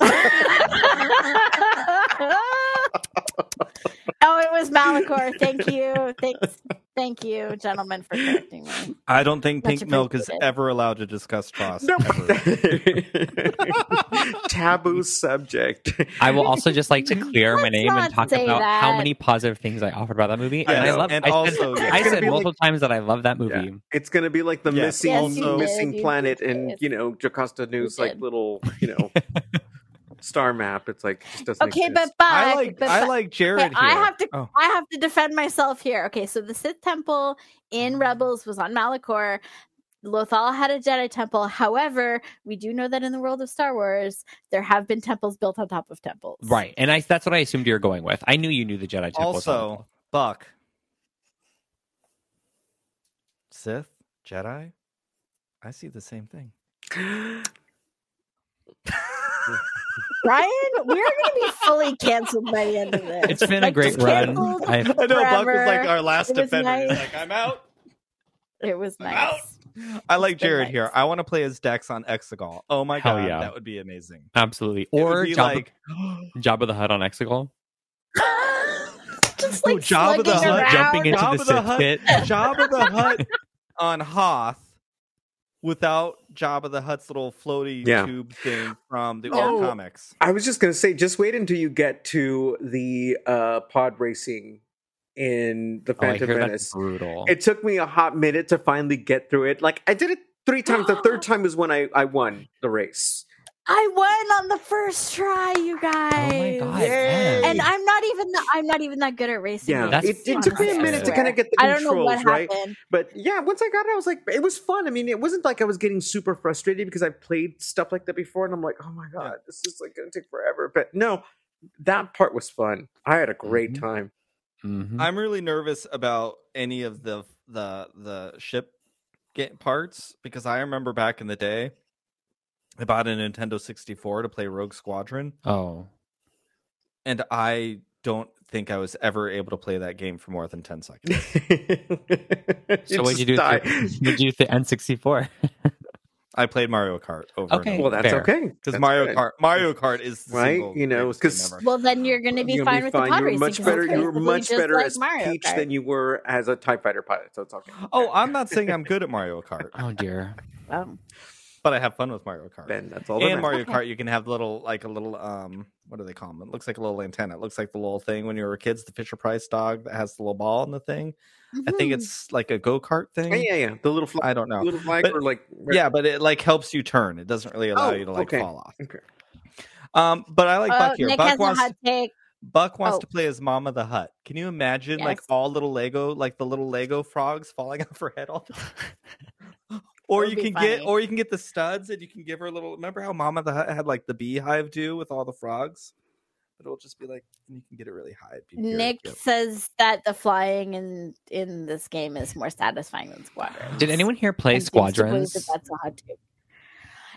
oh, it was Malachor. Thank you. Thanks. Thank you, gentlemen, for correcting me. I don't think Much Pink Milk is ever allowed to discuss TROS. Nope. Taboo subject. I will also just like to clear my Let's name and talk say about how many positive things I offered about that movie. I And I, know. love And I also, said, yeah. I said be multiple times that I love that movie. Yeah. It's gonna be like the Yes. missing Yes, you missing did. You planet did. in you know Jocasta Nu's like little you know star map. It's like it just doesn't Okay, but exist. but I like but, I like Jared Okay, I have to- Oh. I have to defend myself here. Okay, so the Sith temple in Rebels was on Malachor. Lothal had a Jedi temple. However, we do know that in the world of Star Wars, there have been temples built on top of temples. Right. And I that's what I assumed you were going with. I knew you knew the Jedi Temple. was on Also, Buck, Sith, Jedi. I see the same thing. Brian, we're going to be fully canceled by the end of this. It's been a great run. I- I know Buck was like our last It was defender. He's nice. like, I'm out. It was I'm out. nice. I like It's been Jared here. I want to play as Dex on Exegol. Oh my Hell god, yeah. that would be amazing. Absolutely. It would Or be Jabba, like Jabba the Hutt on Exegol. just No, like Jabba the slugging Hutt around. jumping into Jabba the the Sith Hutt. pit. Jabba the Hutt on Hoth without Jabba the Hutt's little floaty Yeah. tube thing from the Oh. old comics. I was just gonna say, just wait until you get to the uh, pod racing in the Oh, I Phantom hear Menace. that's brutal. It took me a hot minute to finally get through it. Like I did it three times. The third time was when I, I won the race. I won on the first try, you guys. oh my god! Yay. And I'm not even that, I'm not even that good at racing. Yeah, That's it, it took me a minute to kind of get the I don't know controls what right. happened. But yeah, once I got it, I was like, it was fun. I mean, it wasn't like I was getting super frustrated because I've played stuff like that before, and I'm like, oh my god, this is like gonna take forever. But no, that part was fun. I had a great Mhm. time. Mhm. I'm really nervous about any of the the the ship get parts because I remember back in the day, I bought a Nintendo 64 to play Rogue Squadron, Oh, and I don't think I was ever able to play that game for more than 10 seconds. so what'd you do? die. With the, what'd you do with the N64? I played Mario Kart over Okay. Well, that's Fair. okay. because Mario good. Kart Mario Kart is the Right? single You know, greatest game 'cause- ever. Well, then you're going to be You'll fine with the pod you're Much better. You were basically much better like as Mario Peach Kart. than you were as a Tie Fighter pilot. So it's okay. Oh, I'm not saying I'm good at Mario Kart, Oh dear. But I have fun with Mario Kart. Ben, that's all. And matters. Mario Okay. Kart, you can have little like a little um what do they call them? It looks like a little antenna. It looks like the little thing when you were kids, the Fisher Price dog that has the little ball in the thing. I think Mhm. it's like a go kart thing. Yeah, yeah, yeah. The little flag. I don't know. Little flag But- or like Yeah, but it like helps you turn. It doesn't really allow Oh, you to like okay. fall off. Okay. Um, but I like Oh, Buck here. Nick Buck has a wants hot take. Buck wants Oh. to play as Mama the Hutt. Can you imagine like all little Lego, like the little Lego frogs falling off her head all the time? or you can be get, or you can get the studs, and you can give her a little. Remember how Mama the Hutt had like the beehive do with all the frogs? But it'll just be like you can get it really high. It'd be very Nick cute. says that the flying in in this game is more satisfying than Squadron. Did anyone here play and seems to believe Squadrons? that that's a hot take.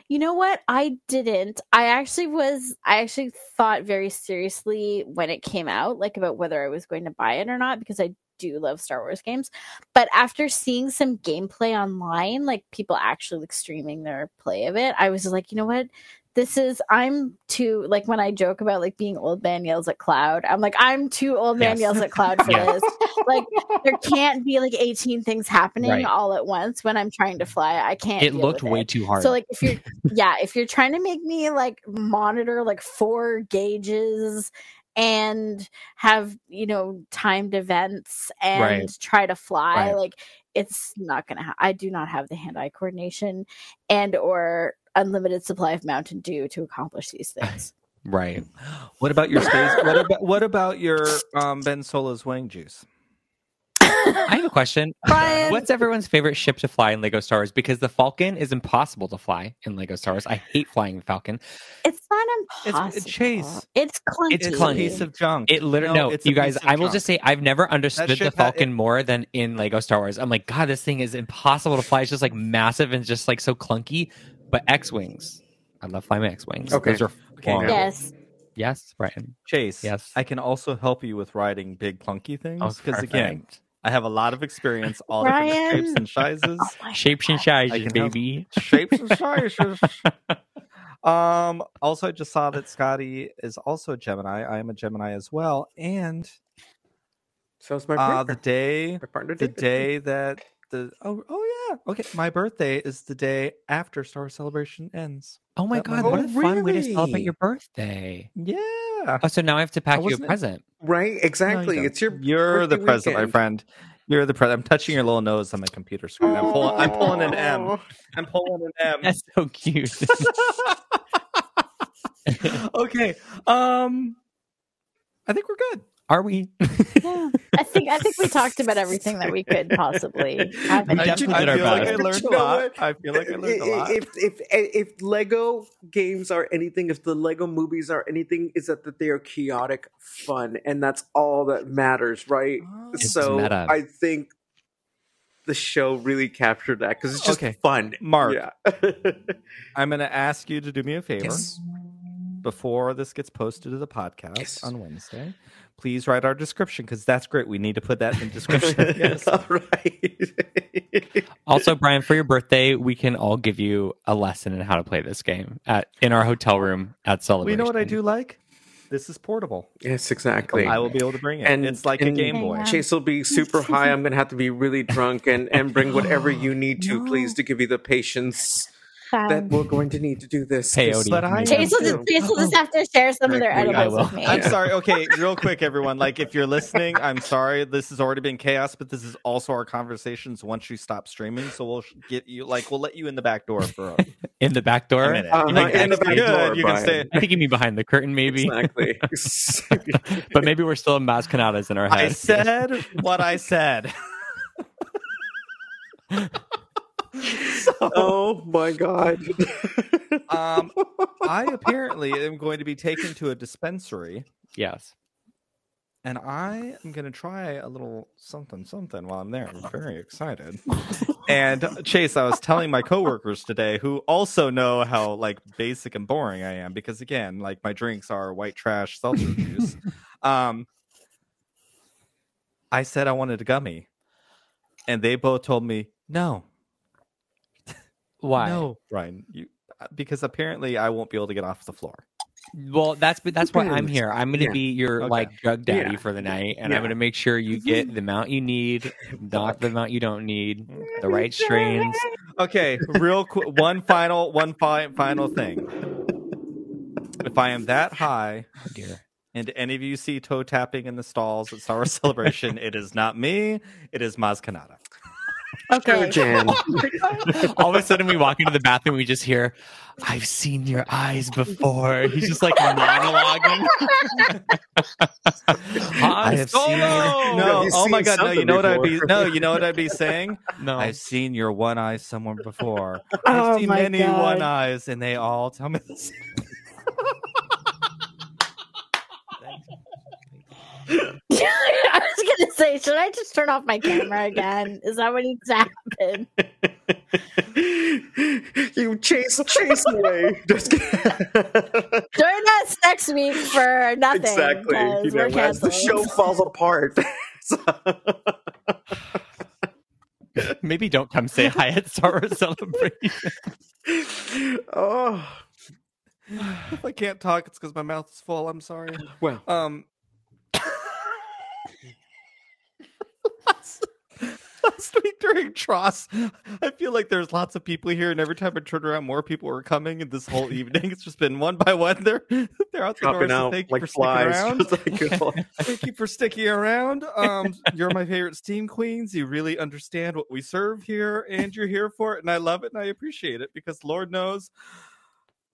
You know what? I didn't. I actually was. I actually thought very seriously when it came out, like about whether I was going to buy it or not, because I do love Star Wars games. But after seeing some gameplay online, like people actually like streaming their play of it, I was like, you know what? This is I'm too like when I joke about like being old man yells at cloud. I'm like I'm too old man Yes. yells at cloud for Yeah. this. Like there can't be like 18 things happening Right. all at once when I'm trying to fly. I can't. It looked way it. too hard. So like if you're yeah, if you're trying to make me like monitor like four gauges and have, you know, timed events and Right. try to fly, Right. like it's not gonna ha- I do not have the hand-eye coordination and or unlimited supply of Mountain Dew to accomplish these things. right. What about your space? what about what about your um, Ben Solo's wang juice? I have a question. Brian, What's everyone's favorite ship to fly in Lego Star Wars? Because the Falcon is impossible to fly in Lego Star Wars. I hate flying the Falcon. it's not It's- uh, impossible. it's Chase. It's clunky. It's It's clunky. a piece of junk. It literally No, no, it's you guys. I will junk. just say I've never understood the ship had- Falcon more than in Lego Star Wars. I'm like, God, this thing is impossible to fly. It's just like massive and just like so clunky. But X wings, I love flying X wings. Okay. those are Okay, fun. now- Yes. Yes, Brian. Chase. Yes. I can also help you with riding big clunky things Oh, because again, perfect. I have a lot of experience, all Brian. different shapes and sizes, Oh shapes and sizes, I can help. baby. shapes and sizes. um. Also, I just saw that Scotty is also a Gemini. I am a Gemini as well, and So is my uh, partner. the day, my partner the did this. day that the oh oh yeah okay, my birthday is the day after Star Celebration ends. Oh my That God, one- what a Oh, fun way to celebrate your birthday. Yeah, Oh, so now I have to pack you a wasn't it- present. Right, exactly. No, you it's your. You're the birthday present, my friend. You're the present. I'm touching your little nose on my computer screen. I'm pulling. I'm pulling an M. Aw. I'm pulling an M. That's so cute. okay. Um, I think we're good. Are we? Yeah. I think I think we talked about everything that we could possibly have. We in I, definitely I did our feel like I learned a lot. I feel like I learned a lot. If if eh, if Lego games are anything, if the Lego movies are anything, is that that they are chaotic fun, and that's all that matters, right? Oh. It's so meta. I think the show really captured that because it's just Okay. fun. Mark. yeah. I'm going to ask you to do me a favor yes. Before this gets posted to the podcast Yes. on Wednesday. Please write our description because that's great. We need to put that in the description. yes. All right. Also, Brian, for your birthday, we can all give you a lesson in how to play this game at in our hotel room at We Celebration. know what I do like? this is portable. Yes, exactly. I will be able to bring it. And- it's like a Game Boy. Chase will be super high. I'm gonna have to be really drunk and and bring whatever you need to, No. please, to give you the patience that Um, we're going to need to do this. Peyote. But I- Chase will, Yeah. just, Chase will just have to share some of their I edibles will. with me. I'm sorry. Okay, real quick, everyone. Like, if you're listening, I'm sorry. This has already been chaos, but this is also our conversations once you stop streaming. So we'll get you, like, we'll let you in the back door for a, in the back door. a minute. Like, in the back you're door, good, you can stay. I think you mean behind the curtain, maybe. Exactly. but maybe we're still in Maz Kanata's in our house. I said what I said. so, oh my god. um, I apparently am going to be taken to a dispensary. yes. and I am going to try a little something something while I'm there. I'm very excited. and Chase, I was telling my coworkers today who also know how like basic and boring I am because again, like my drinks are white trash seltzer juice. Um I said I wanted a gummy. And they both told me, "No. Why? No, Brian. You uh, because apparently I won't be able to get off the floor. Well, that's that's why I'm here. I'm going to Yeah. be your Okay. like drug daddy Yeah. for the night, and Yeah. I'm going to make sure you get the amount you need, not the amount you don't need, the right strains. Okay, real quick. One final, one fi- final thing. If I am that high, Oh dear. and any of you see toe tapping in the stalls at Star Wars Celebration, it is not me. It is Maz Kanata. Okay. Jan. All of a sudden, we walk into the bathroom, we just hear, "I've seen your eyes before." He's just like monologuing. Han have Solo! seen No, No, oh my god, no! You something know what I'd be? No, you know what I'd be saying? no. I've seen your one eye somewhere before. I've Oh seen many God. one eyes, and they all tell me the same. I was gonna say, should I just turn off my camera again? Is that what needs to happen? you chase chase away. Just Join us next week for nothing. Exactly. You know, as the show falls apart. So- Maybe don't come say hi at Star Wars Celebration. oh If I can't talk, it's because my mouth is full. I'm sorry. well. Um. Last week during TROS, I feel like there's lots of people here, and every time I turn around, more people are coming. And this whole evening, it's just been one by one. They're they're out the door. So thank you like for sticking around. like. Thank you for sticking around. Um, you're my favorite steam queens. You really understand what we serve here, and you're here for it, and I love it, and I appreciate it because Lord knows,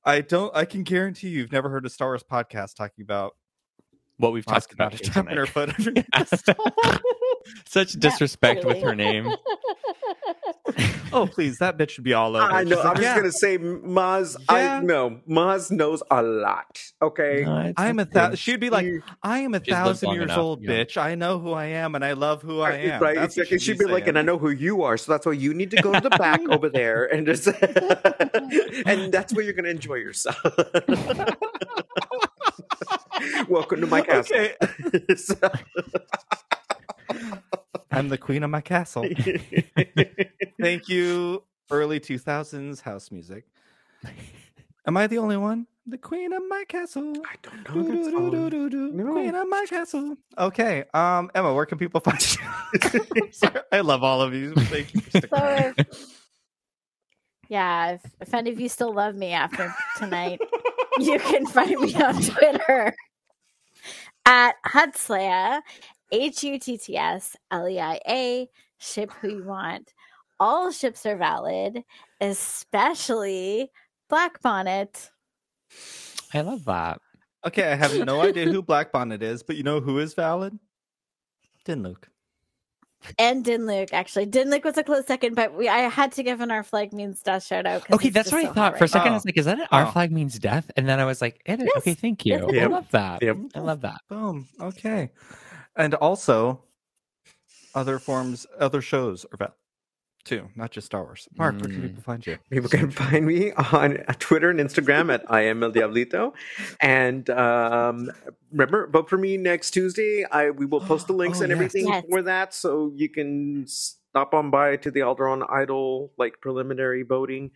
I don't. I can guarantee you've never heard a Star Wars podcast talking about What we've talked about not here her foot underneath the. Such disrespect with her name. oh, please, that bitch should be all over. I know. She's I'm like, just "Yeah, gonna say, Maz. Yeah. I know Maz knows a lot. Okay, No, I'm a it's thou- good. she'd be like, I am a She's thousand years enough, old, yeah. bitch. I know who I am, and I love who I am. right. That's Exactly. She'd be like, and I know who you are, so that's why you need to go to the back over there and just, and that's where you're gonna enjoy yourself. Welcome to my castle. Okay. So- I'm the queen of my castle. Thank you, early 2000s house music. Am I the only one? The queen of my castle. I don't know that. Do-do-do-do-do-do. No. Queen of my castle. Okay. Um, Emma, where can people find you? I'm sorry. I love all of you. Thank you for sticking So around. if, yeah, if, if any of you still love me after tonight, you can find me on Twitter at Huttsleia, H U T T S L E I A. Ship who you want. All ships are valid, especially Black Bonnet. I love that. Okay, I have no idea who Black Bonnet is, but you know who is valid? Din Luke. And Din Luke, actually. Din Luke was a close second, but we I had to give an Our Flag Means Death shout out. Okay, that's just what I thought. hot For a right second, I was like, is that it? Our Oh. flag means death? And then I was like, it is. Yes. Okay, thank you. Yes, I love that. Yep. I love that. Boom. Okay. And also, other forms, other shows are valid too, not just Star Wars. Mark, where can Mm. people find you? People can find me on Twitter and Instagram at I am El Diablito. And um, remember, vote for me next Tuesday. I we will post the links Oh, and yes. everything Yes. for that, so you can stop on by to the Alderaan Idol like preliminary voting,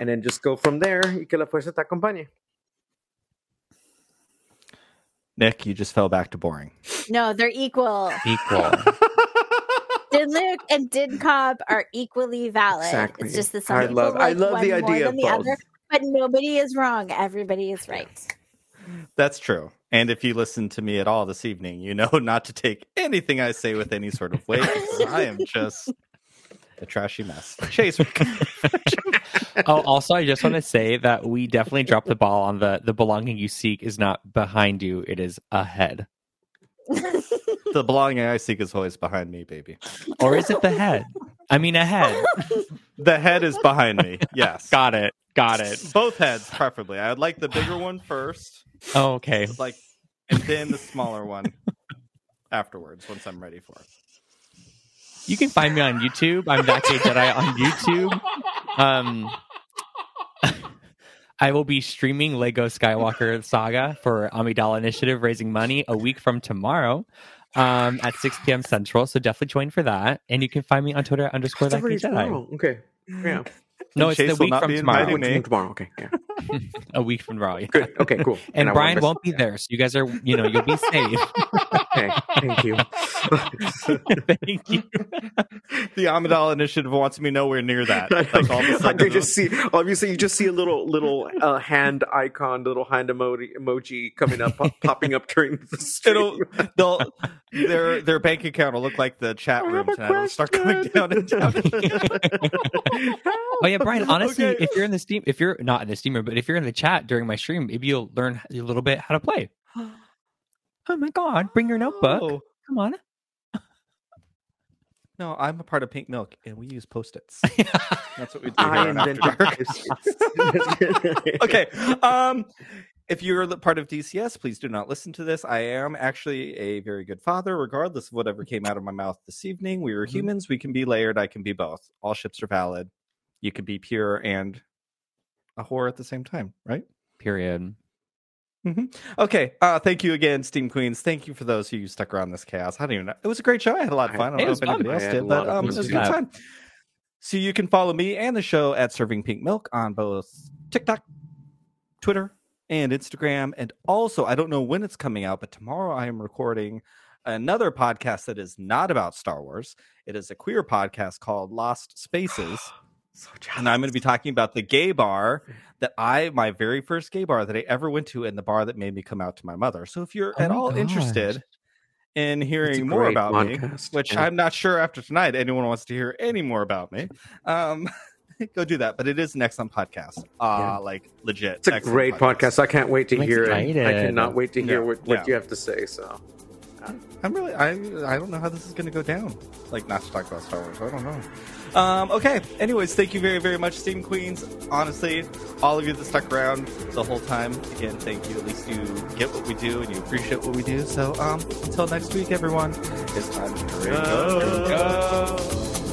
and then just go from there. Y que la fuerza te acompañe. Nick, you just fell back to boring. No, they're equal. Equal. Din Luke and Din Cobb are equally valid. Exactly. It's just that some I people love- I like love one the more idea than of the both. other, but nobody is wrong. Everybody is right. That's true. And if you listen to me at all this evening, you know not to take anything I say with any sort of weight. I am just a trashy mess. Chase, oh, also, I just want to say that we definitely dropped the ball on the the belonging you seek is not behind you; it is ahead, the belonging I seek is always behind me, baby. or is it the head? I mean, a head. The head is behind me. Yes. Got it. Got it. Both heads, preferably. I would like the bigger one first, Oh, okay. like, and then the smaller one afterwards once I'm ready for it. You can find me on YouTube. I'm that gay Jedi on YouTube. Um, I will be streaming Lego Skywalker Saga for Amidala Initiative, raising money a week from tomorrow um, at 6 p.m. Central. So definitely join for that. And you can find me on Twitter underscore It's that already Jedi. tomorrow. Okay. Yeah. No, it's Chase the week from tomorrow. Tomorrow. Okay. Yeah. A week from tomorrow. yeah. Good. Okay. Cool. And I Brian won't be there, so you guys are, you know, you'll be safe. Okay. Thank you. Thank you. The Amidala Initiative wants me nowhere near that. Like all of a I sudden, could just see. Obviously, you just see a little little uh, hand icon, little hand emoji emoji coming up, pop- popping up during the stream. it'll they'll their their bank account will look like the chat room have tonight. It'll start going question. down and down. Oh yeah, Brian. Honestly, Okay. if you're in the steam, if you're not in the steamer, but if you're in the chat during my stream, maybe you'll learn a little bit how to play. Oh my god! Bring your notebook. Oh, Come on. no, I'm a part of Pink Milk, and we use post-its. That's what we do. I here on After invented Dark. this. okay. Um, if you're the part of DCS, please do not listen to this. I am actually a very good father, regardless of whatever came out of my mouth this evening. We are Mhm. humans. We can be layered. I can be both. All ships are valid. You can be pure and a whore at the same time, right? Period. Okay. Uh, thank you again, Steam Queens. Thank you for those who stuck around this chaos. I don't even know. It was a great show. I had a lot of fun. I don't It know if anybody fun. else did, but um, it was a good time. So you can follow me and the show at Serving Pink Milk on both TikTok, Twitter, and Instagram. And also, I don't know when it's coming out, but tomorrow I am recording another podcast that is not about Star Wars. It is a queer podcast called Lost Spaces. So and I'm going to be talking about the gay bar that I, my very first gay bar that I ever went to, and the bar that made me come out to my mother. So if you're Oh at all gosh. interested in hearing more great about me, podcast. which Yeah. I'm not sure after tonight anyone wants to hear any more about me, um, go do that. But it is an excellent podcast, uh, Yeah. like legit. It's a great podcast. I can't wait to I'm hear it. I cannot wait to hear Yeah, what, what yeah. you have to say. So I'm really, I, I don't know how this is going to go down. Like, not to talk about Star Wars. I don't know. Um, okay. Anyways, thank you very, very much, Steam Queens. Honestly, all of you that stuck around the whole time, again, thank you. At least you get what we do and you appreciate what we do. So, um, until next week, everyone, it's time to go. Go.